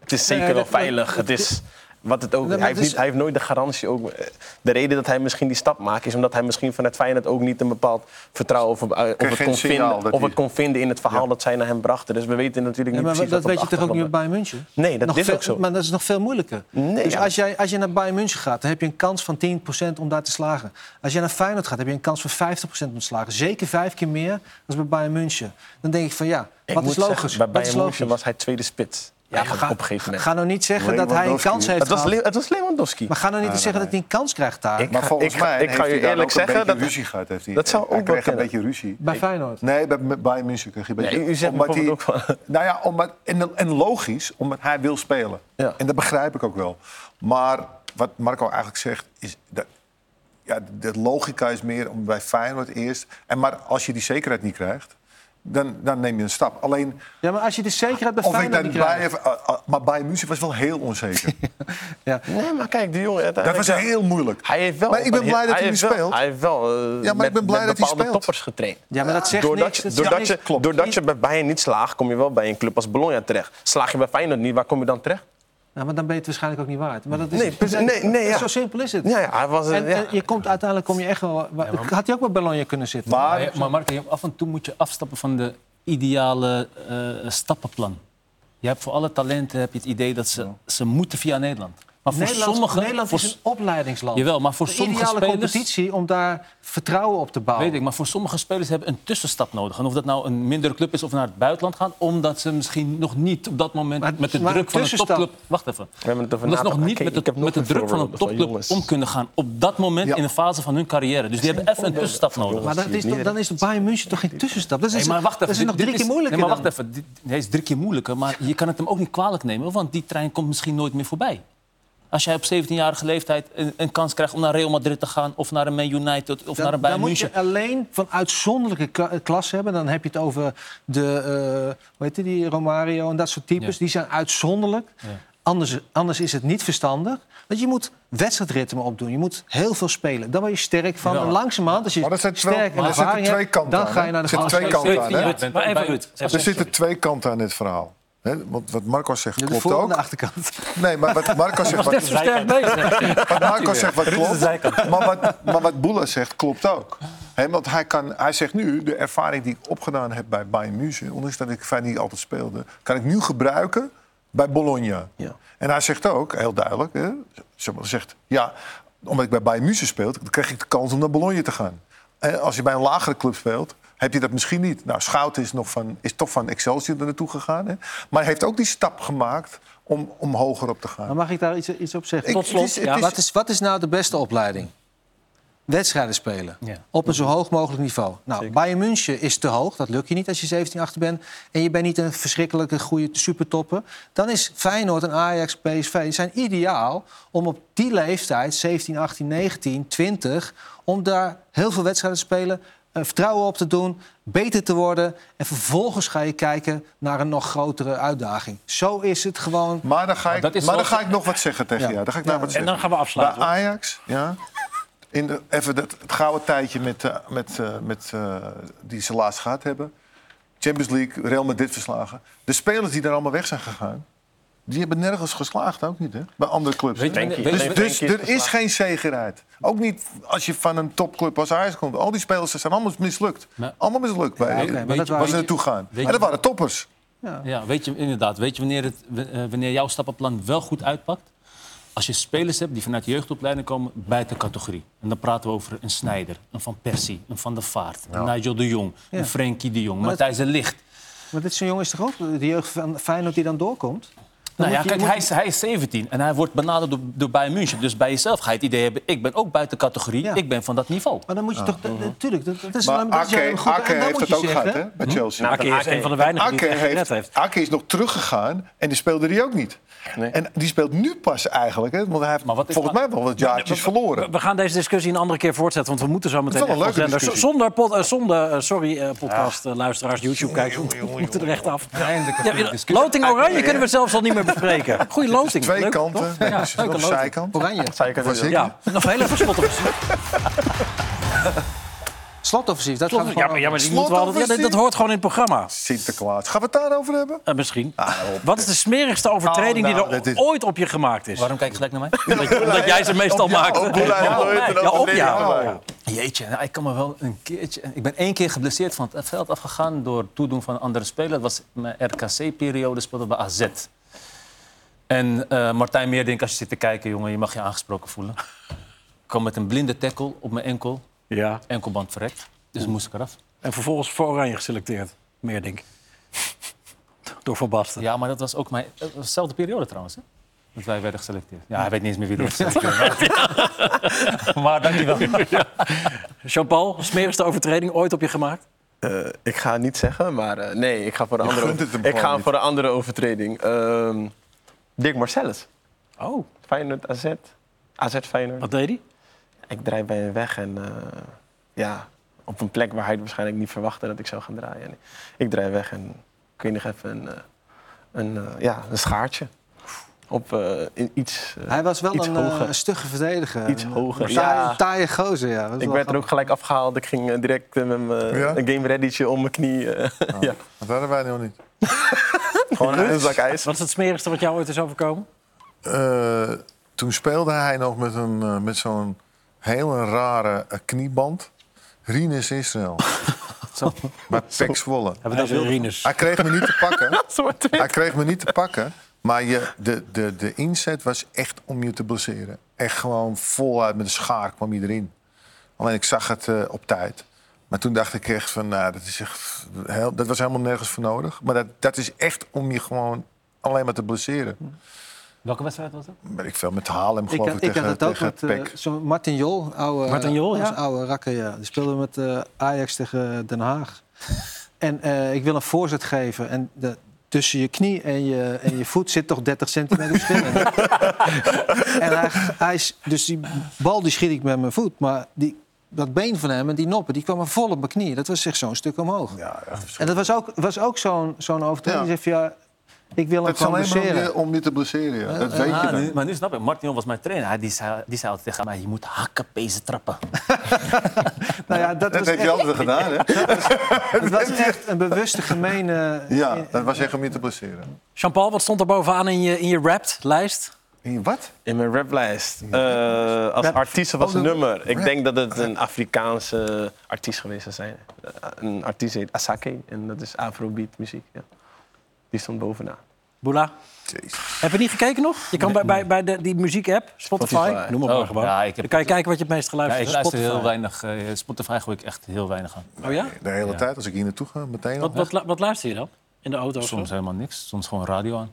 Het is zeker wel veilig. Het is wat het ook, Nee, maar hij, heeft is- niet, hij heeft nooit de garantie. Ook, de reden dat hij misschien die stap maakt, is omdat hij misschien vanuit Feyenoord ook niet een bepaald vertrouwen of, eh, of, het, kon vinden, dat of het kon vinden in het verhaal dat zij naar hem brachten. Dus we weten natuurlijk Ja, niet maar precies dat wat weet je toch ook niet bij München? Nee, dat Nog is veel- ook zo. Maar dat is nog veel moeilijker. Nee, dus ja. als, jij, als je naar Bayern München gaat, dan heb je een kans van 10% om daar te slagen. Als je naar Feyenoord gaat, heb je een kans van 50% om te slagen. Zeker vijf keer meer dan bij Bayern München. Dan denk ik van ja, wat is logisch? zeggen, bij Bayern München was hij tweede spits. Ja, maar ga, op een gegeven moment. ga nou niet zeggen dat hij een kans heeft het, was, gehad. Het was Lewandowski. Maar ga nou niet zeggen dat hij een kans krijgt daar. Ik- Maar ga- volgens ik mij ik ga hij je eerlijk ook een zeggen beetje dat- ruzie gehad. Heeft hij. dat zou ook wel kreeg een kunnen. beetje ruzie. bij Feyenoord. Nee, bij, Bayern München kreeg je een beetje... Ja, u zegt omdat bijvoorbeeld hij- ook van- (laughs) Nou ja, omdat, en, en logisch, omdat hij wil spelen. Ja. En dat begrijp ik ook wel. Maar wat Marco eigenlijk zegt, is... Dat, ja, de logica is meer om bij Feyenoord eerst... En maar als je die zekerheid niet krijgt, dan, dan neem je een stap. Alleen, Ja, maar als je de zekerheid bij of ik Feyenoord niet bij... krijgt... ah, ah, maar Bayern München was wel heel onzeker. (laughs) Ja. Nee, maar kijk, die jongen... dat was heel moeilijk. Hij heeft wel... Maar ik ben blij dat hij nu wel- speelt. Hij heeft wel eh, Ja, maar ik ben blij met dat hij bepaalde speelt. toppers getraind. ja, maar dat zegt Doordat, niks. je, Dat doordat, je, doordat je bij Bayern niet slaagt, kom je wel bij een club als Bologna terecht. Slaag je bij Feyenoord niet, waar kom je dan terecht? Ja, maar dan ben je het waarschijnlijk ook niet waard. Maar dat is, Nee, precies. Nee, nee, ja. Zo simpel is het. Ja, ja, hij was... eh, En, ja. en je komt uiteindelijk kom je echt wel. Had hij ook bij Bologna kunnen zitten? Maar, Maar, je- af en toe moet je afstappen van de ideale eh, stappenplan. Je hebt voor alle talenten heb je het idee dat ze, ze moeten via Nederland. Maar voor Nederland, voor, is een opleidingsland. Jawel, maar voor de sommige ideale spelers... competitie om daar vertrouwen op te bouwen. Weet ik, maar voor sommige spelers hebben een tussenstap nodig. En of dat nou een mindere club is of naar het buitenland gaan... omdat ze misschien nog niet op dat moment Maar- met de druk van een topclub... Wacht even. We hebben het over Omdat ze nog niet met ik de, heb nog met de druk van een topclub om kunnen gaan. Op dat moment Ja. in een fase van hun carrière. Dus die hebben even een tussenstap nodig. maar dat is dan is de Bayern München toch geen tussenstap? Dat is, Nee, maar wacht even. dat is nog drie keer moeilijker. Nee, maar wacht even. Hij is drie keer moeilijker, maar je kan het hem ook niet kwalijk nemen. Want die trein komt misschien nooit meer voorbij. Als jij op 17-jarige leeftijd een, een kans krijgt om naar Real Madrid te gaan... of naar een Man United of naar Dan, een dan Bayern moet München... je alleen van uitzonderlijke klasse hebben. Dan heb je het over de, eh hoe heet die, Romario en dat soort types. Ja. Die zijn uitzonderlijk. Ja. Anders, anders is het niet verstandig. Want je moet wedstrijdritme opdoen. Je moet heel veel spelen. Dan word je sterk van. Ja. En langzamerhand, als je Maar er sterk en er zitten ervaring twee hebt... kanten dan aan, ga je naar de Er zitten twee kanten aan, hè? Er zitten twee kanten aan dit verhaal. Hè, want wat Marco zegt klopt ook. de achterkant. Nee, maar wat Marco zegt, (laughs) wat, sterk bezig. wat Marco zegt wat klopt. Maar wat, maar wat Boela zegt klopt ook. Hè, want hij, kan, hij zegt nu, de ervaring die ik opgedaan heb bij Bayern München... ondanks dat ik fijn niet altijd speelde... kan ik nu gebruiken bij Bologna. Ja. En hij zegt ook, heel duidelijk... Hè, zegt, ja, omdat ik bij Bayern München speelde... dan kreeg ik de kans om naar Bologna te gaan. En als je bij een lagere club speelt... heb je dat misschien niet. Nou, Schouten is, nog van, is toch van Excelsior er naartoe gegaan. Hè? Maar hij heeft ook die stap gemaakt om, om hoger op te gaan. Maar mag ik daar iets, iets op zeggen? Ik- Tot slot, het is- het ja. is- Wat is, wat is nou de beste opleiding? Wedstrijden spelen. Ja. Op een zo hoog mogelijk niveau. Nou, Bayern München is te hoog. Dat lukt je niet als je 17, 18 bent. En je bent niet een verschrikkelijke goede supertopper. Dan is Feyenoord en Ajax, PSV zijn ideaal om op die leeftijd, 17, 18, 19, 20... om daar heel veel wedstrijden te spelen, vertrouwen op te doen, beter te worden. En vervolgens ga je kijken naar een nog grotere uitdaging. Zo is het gewoon. Maar dan ga ik, maar dan ga ik nog wat zeggen tegen Ja. jou. Dan ga ik nou wat En zeggen. dan gaan we afsluiten. Bij Ajax, ja. In de, even dat, het gouden tijdje met, eh, met, eh, met, eh, die ze laatst gehad hebben. Champions League, Real Madrid verslagen. De spelers die daar allemaal weg zijn gegaan... die hebben nergens geslaagd, ook niet, hè? Bij andere clubs. Weet weet dus dus er is geen zekerheid. Ook niet als je van een topclub als Ajax komt. Al die spelers zijn allemaal mislukt. Maar- allemaal mislukt bij waar ze naartoe gaan. En dat waren toppers. Ja, weet je inderdaad. Weet je wanneer, het, eh, wanneer jouw stappenplan wel goed uitpakt? Als je spelers hebt die vanuit de jeugdopleiding komen buiten categorie. En dan praten we over een Snijder, een Van Persie, een Van der Vaart, een Nigel de Jong, Ja. een Frenkie de Jong, Maar Matthijs de Licht. Maar dit zo'n jongen is toch ook de jeugd van Feyenoord die dan doorkomt? Dan Nou ja, je- kijk, moet hij is, hij is 17 en hij wordt benaderd door, door Bayern München. Dus bij jezelf ga je het idee hebben, ik ben ook buiten categorie, Ja. ik ben van dat niveau. Maar dan moet je toch... Natuurlijk, dat, dat is Maar wel- is een goed- Ake heeft het ook gehad, hè? Bij Chelsea. Ake is een van de weinigen die het heeft. Ake is nog teruggegaan en die speelde die ook niet. Nee. En die speelt nu pas eigenlijk, hè, want hij heeft Maar wat is volgens mij wel wat jaartjes verloren. We gaan deze discussie een andere keer voortzetten, want we moeten zo meteen Het is wel echt een wel leuke zender. discussie. Zonder, pod, eh, zonder eh, sorry, eh, podcast, luisteraars, YouTube-kijkers, (laughs) we moeten er echt af. Goede loting oranje kunnen we zelfs al niet meer bespreken. (laughs) Goeie loting. Twee Leuk, kanten, nee, Ja, dus nog zijkant. Oranje. Was ik? Ja, nog heel even slotoffensief. (laughs) Slotoffensief, dat gaat Ja, maar, ja, maar die moeten we altijd, ja, dat hoort gewoon in het programma. Sinterklaas. Gaan we het daarover hebben? Eh, misschien. Wat is de smerigste overtreding Oh, nou, die er is- ooit op je gemaakt is? Waarom kijk je gelijk naar mij? (laughs) Omdat, omdat jij ze meestal maakt. Op Ja, op jou. Jeetje, nou, ik kan me wel een keertje... Ik ben één keer geblesseerd van het veld afgegaan door toedoen van een andere speler. Dat was mijn RKC-periode, speelde bij AZ. En eh, Martijn Meerdink, als je zit te kijken, jongen, je mag je aangesproken voelen. Ik kwam met een blinde tackle op mijn enkel. Ja, Enkelband verrekt. Dus moest ik eraf. en vervolgens voor oranje geselecteerd. Meer denk ik. Door Van Basten. Ja, maar dat was ook mijn... dat was dezelfde periode trouwens, hè? Dat wij werden geselecteerd. Ja, hij weet niet eens meer wie er was geselecteerd. (laughs) maar dankjewel. Jean-Paul, smerigste overtreding ooit op je gemaakt? Eh, ik ga het niet zeggen, maar eh, nee, ik ga voor de andere, ik ga niet. voor de andere overtreding. Ehm Dirk Marcellus. Oh, Feyenoord AZ. AZ Feyenoord. wat deed hij? Ik draai bij hem weg en eh, ja, op een plek waar hij het waarschijnlijk niet verwachtte dat ik zou gaan draaien. En ik draai weg en ik weet nog even een, eh, een, eh, ja, een schaartje. Op eh, in iets, Hij was wel een stugge verdediger. Iets hoger, Een taaie, ja. taaie gozer, ja. Ik werd er ook gelijk afgehaald. Ik ging direct met mijn Ja? een game readytje om mijn knie. (laughs) ja. Dat hadden wij nog niet. (laughs) Gewoon een zak ijs. Wat is het smerigste wat jou ooit is overkomen? Eh, toen speelde hij nog met, een, eh, met zo'n hele rare eh, knieband. Rinus Israël. (laughs) Bij Pek Zwolle. Hebben we dat Rinus? Hij kreeg me niet te pakken. (laughs) Soort Hij kreeg me niet te pakken. Maar je, de, de, de inzet was echt om je te blesseren. Echt gewoon voluit met een schaar kwam je erin. Alleen ik zag het eh, op tijd. Maar toen dacht ik echt van, nou, dat, is echt heel, dat was helemaal nergens voor nodig. Maar dat, dat is echt om je gewoon alleen maar te blesseren. Welke wedstrijd was dat? Ben ik veel met Haarlem Ik geloof ik, had, ik tegen, had het ook tegen met eh, zo'n Martin Jol. Oude, Martin Jol, ja. oude rakker, ja. Die speelde met eh, Ajax tegen Den Haag. (laughs) en eh, ik wil een voorzet geven. En de, tussen je knie en je, en je voet zit toch 30 centimeter verschil. (laughs) en hij, hij is, dus die bal die schiet ik met mijn voet. Maar die, dat been van hem en die noppen, die kwamen vol op mijn knie. Dat was echt zo'n stuk omhoog. Ja, echt En dat was ook, was ook zo'n zo'n overtreding. Ja. Die zegt van, ja, Ik wil hem Het is gewoon alleen maar om je, blesseren. om je te blesseren. Ja. Dat weet je nu, maar nu snap ik. Martin was mijn trainer. Hij, die, zei, die zei altijd tegen mij, je moet hakken, pezen, trappen. (laughs) Nou ja, dat Dat was heb je echt, altijd gedaan, hè? (laughs) het was (laughs) echt een bewuste gemene... Ja, dat was echt om je te blesseren. Jean-Paul, wat stond er bovenaan in je, in je Rapt-lijst? Wat? In mijn raplijst. Eh, als Rap. artiest was Oh, een de- nummer. Ik denk dat het een Afrikaanse artiest geweest zou zijn. Eh, een artiest heet Asake en dat is Afrobeat muziek. Ja. Die stond bovenaan. Boela? Heb je niet gekeken nog? Je kan bij, bij, bij de, die muziek-app, Spotify, Spotify. noem het maar Oh, gewoon. ja, ik heb- Dan kan je kijken wat je het meest Ja, geluisterd ik hebt. luister heel Spotify. weinig. eh, Spotify gooi ik echt heel weinig aan. Oh ja? De hele Ja. tijd, als ik hier naartoe ga, meteen al. Wat, wat, lu- wat luister je dan? In de auto of? Soms helemaal niks. Soms gewoon radio aan.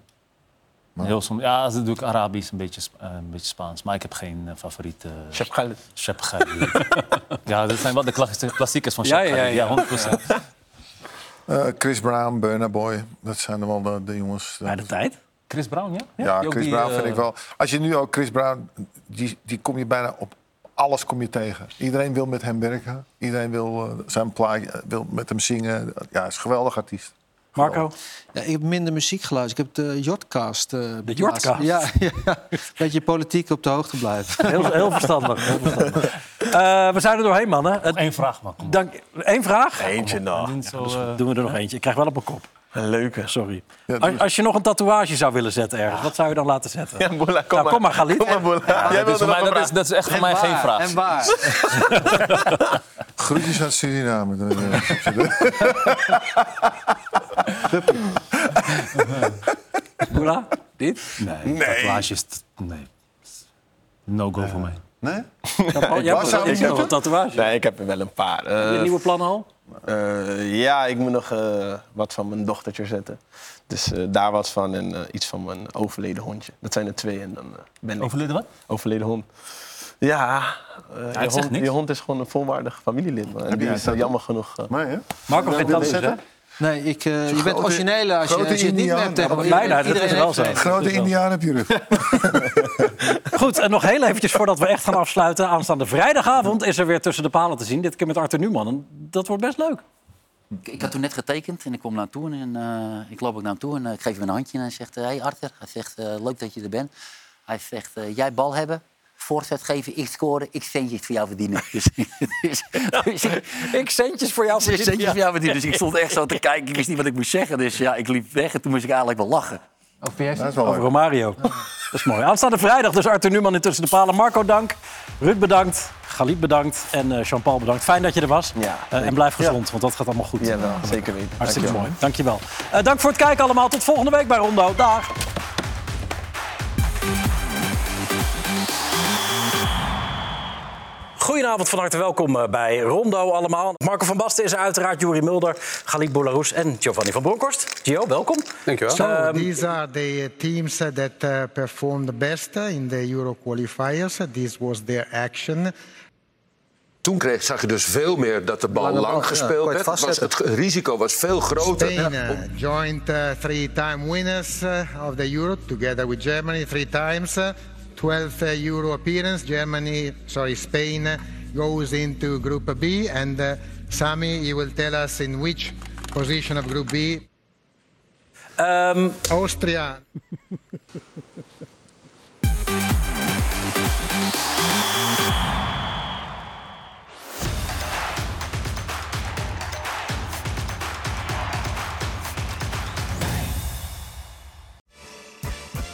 Heel soms, ja, dat doe ik Arabisch, een beetje, eh, een beetje Spaans. Maar ik heb geen eh, favoriete... Chef Khaled. Chef Khaled. (laughs) ja, dat zijn wel de klassi- klassiekers van Ja, Chef ja, Khaled. ja. Ja, 100%. Eh, Chris Brown, Burna Boy, dat zijn wel de, de jongens. Bij de tijd. Chris Brown, ja? Ja, Chris die, Brown vind ik wel. Als je nu ook Chris Brown, die, die kom je bijna op alles kom je tegen. Iedereen wil met hem werken. Iedereen wil zijn plaatje, wil met hem zingen. Ja, hij is een geweldig artiest. Marco? Ja, ik heb minder muziek geluisterd. Ik heb de Jordcast. eh, De Jordcast? Ja, (laughs) ja. Beetje politiek op de hoogte blijven. (laughs) Heel, heel verstandig. Heel verstandig. Eh, we zijn er doorheen, mannen. Eén vraag, man. Dank, Eén vraag? Eentje nog. Zo, eh, Doen we er nog eentje. Ik krijg wel op mijn kop. Een leuke. Sorry. Ja, doe Als, je nog een tatoeage zou willen zetten ergens, wat zou je dan laten zetten? Ja, Boela, kom Nou, maar. kom maar, Galit. Kom maar, Boela. Jij dat, is mij, dat, is, dat is echt voor mij geen vraag. En waar? (laughs) Groetjes uit Suriname. (laughs) (laughs) Boela? Dit? Nee, tatoeages, t- nee. No-go voor mij. nee? Jij Waar zou je hebt een tatoeage. Nee, ik heb er wel een paar. Heb je Eh, nieuwe plannen al? Eh, ja, ik moet nog eh, wat van mijn dochtertje zetten. Dus eh, daar wat van en eh, iets van mijn overleden hondje. Dat zijn er twee en dan eh, ben ik Overleden wat? overleden hond. Ja, eh, je, hond je hond is gewoon een volwaardig familielid. Man. En die is er jammer genoeg. Nee, hè? Marco, geen wil je tattoos, hè? zetten? Nee, ik, eh, je bent originele als je, als je het niet hebt tegen Nee, nee, dat is wel zo. Grote Indiaan op je rug. (laughs) Goed, en nog heel eventjes voordat we echt gaan afsluiten. Aanstaande vrijdagavond is er weer tussen de palen te zien. Dit keer met Arthur Newman. En dat wordt best leuk. Ik, ik had toen net getekend en ik kom naartoe en eh, ik loop ook naartoe en eh, ik geef hem een handje en hij zegt, hé hey Arthur, hij zegt, eh, leuk dat je er bent. Hij zegt, eh, jij bal hebben, voorzet geven, ik scoren, ik centjes voor jou verdienen. Dus, (laughs) dus, dus ik, Ik centjes voor jou ik centjes voor jou verdienen. Dus ik stond echt zo te kijken, ik wist niet wat ik moest zeggen. Dus ja, ik liep weg en toen moest ik eigenlijk wel lachen. Of wie heeft Dat het? is wel Over. Romario. Dat is mooi. Aanstaande vrijdag dus Arthur Newman in Tussen de Palen. Marco, dank. Ruud, bedankt. Galit, bedankt. En eh, Jean-Paul, bedankt. Fijn dat je er was. Ja, Eh, en blijf gezond, want dat gaat allemaal goed. Jawel, zeker weten. Hartstikke Dankjewel. mooi. Dankjewel. Eh dank voor het kijken allemaal. Tot volgende week bij Rondo. Dag. Goedenavond, van harte welkom eh, bij Rondo allemaal. Marco van Basten is er uiteraard, Juri Mulder, Galit Boularus en Giovanni van Bronckhorst. Gio, welkom. Dankjewel. So Um, these are the teams that uh, performed the best in the Euro qualifiers. This was their action. Toen kreeg, zag je dus veel meer dat de bal Lange lang gespeeld werd. Het, was, vastzetten. het risico was veel groter. Spain uh, joined uh, three-time winners uh, of the Euro together with Germany three times. Uh, 12 uh, Euro appearance. Germany, sorry, Spain uh, goes into Group B. And uh, Sami, you will tell us in which position of Group B. ehm, Austria. (laughs)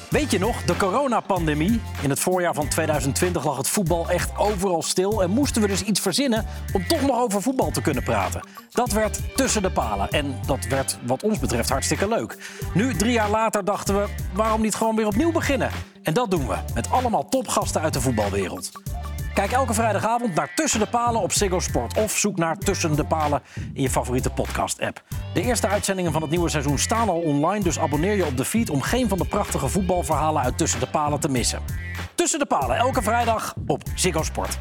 Weet je nog, de coronapandemie? In het voorjaar van 2020 lag het voetbal echt overal stil... en moesten we dus iets verzinnen om toch nog over voetbal te kunnen praten. Dat werd tussen de palen en dat werd wat ons betreft hartstikke leuk. Nu, drie jaar later, dachten we, waarom niet gewoon weer opnieuw beginnen? En dat doen we, met allemaal topgasten uit de voetbalwereld. Kijk elke vrijdagavond naar Tussen de Palen op Ziggo Sport. Of zoek naar Tussen de Palen in je favoriete podcast-app. De eerste uitzendingen van het nieuwe seizoen staan al online... dus abonneer je op de feed om geen van de prachtige voetbalverhalen uit Tussen de Palen te missen. Tussen de Palen, elke vrijdag op Ziggo Sport.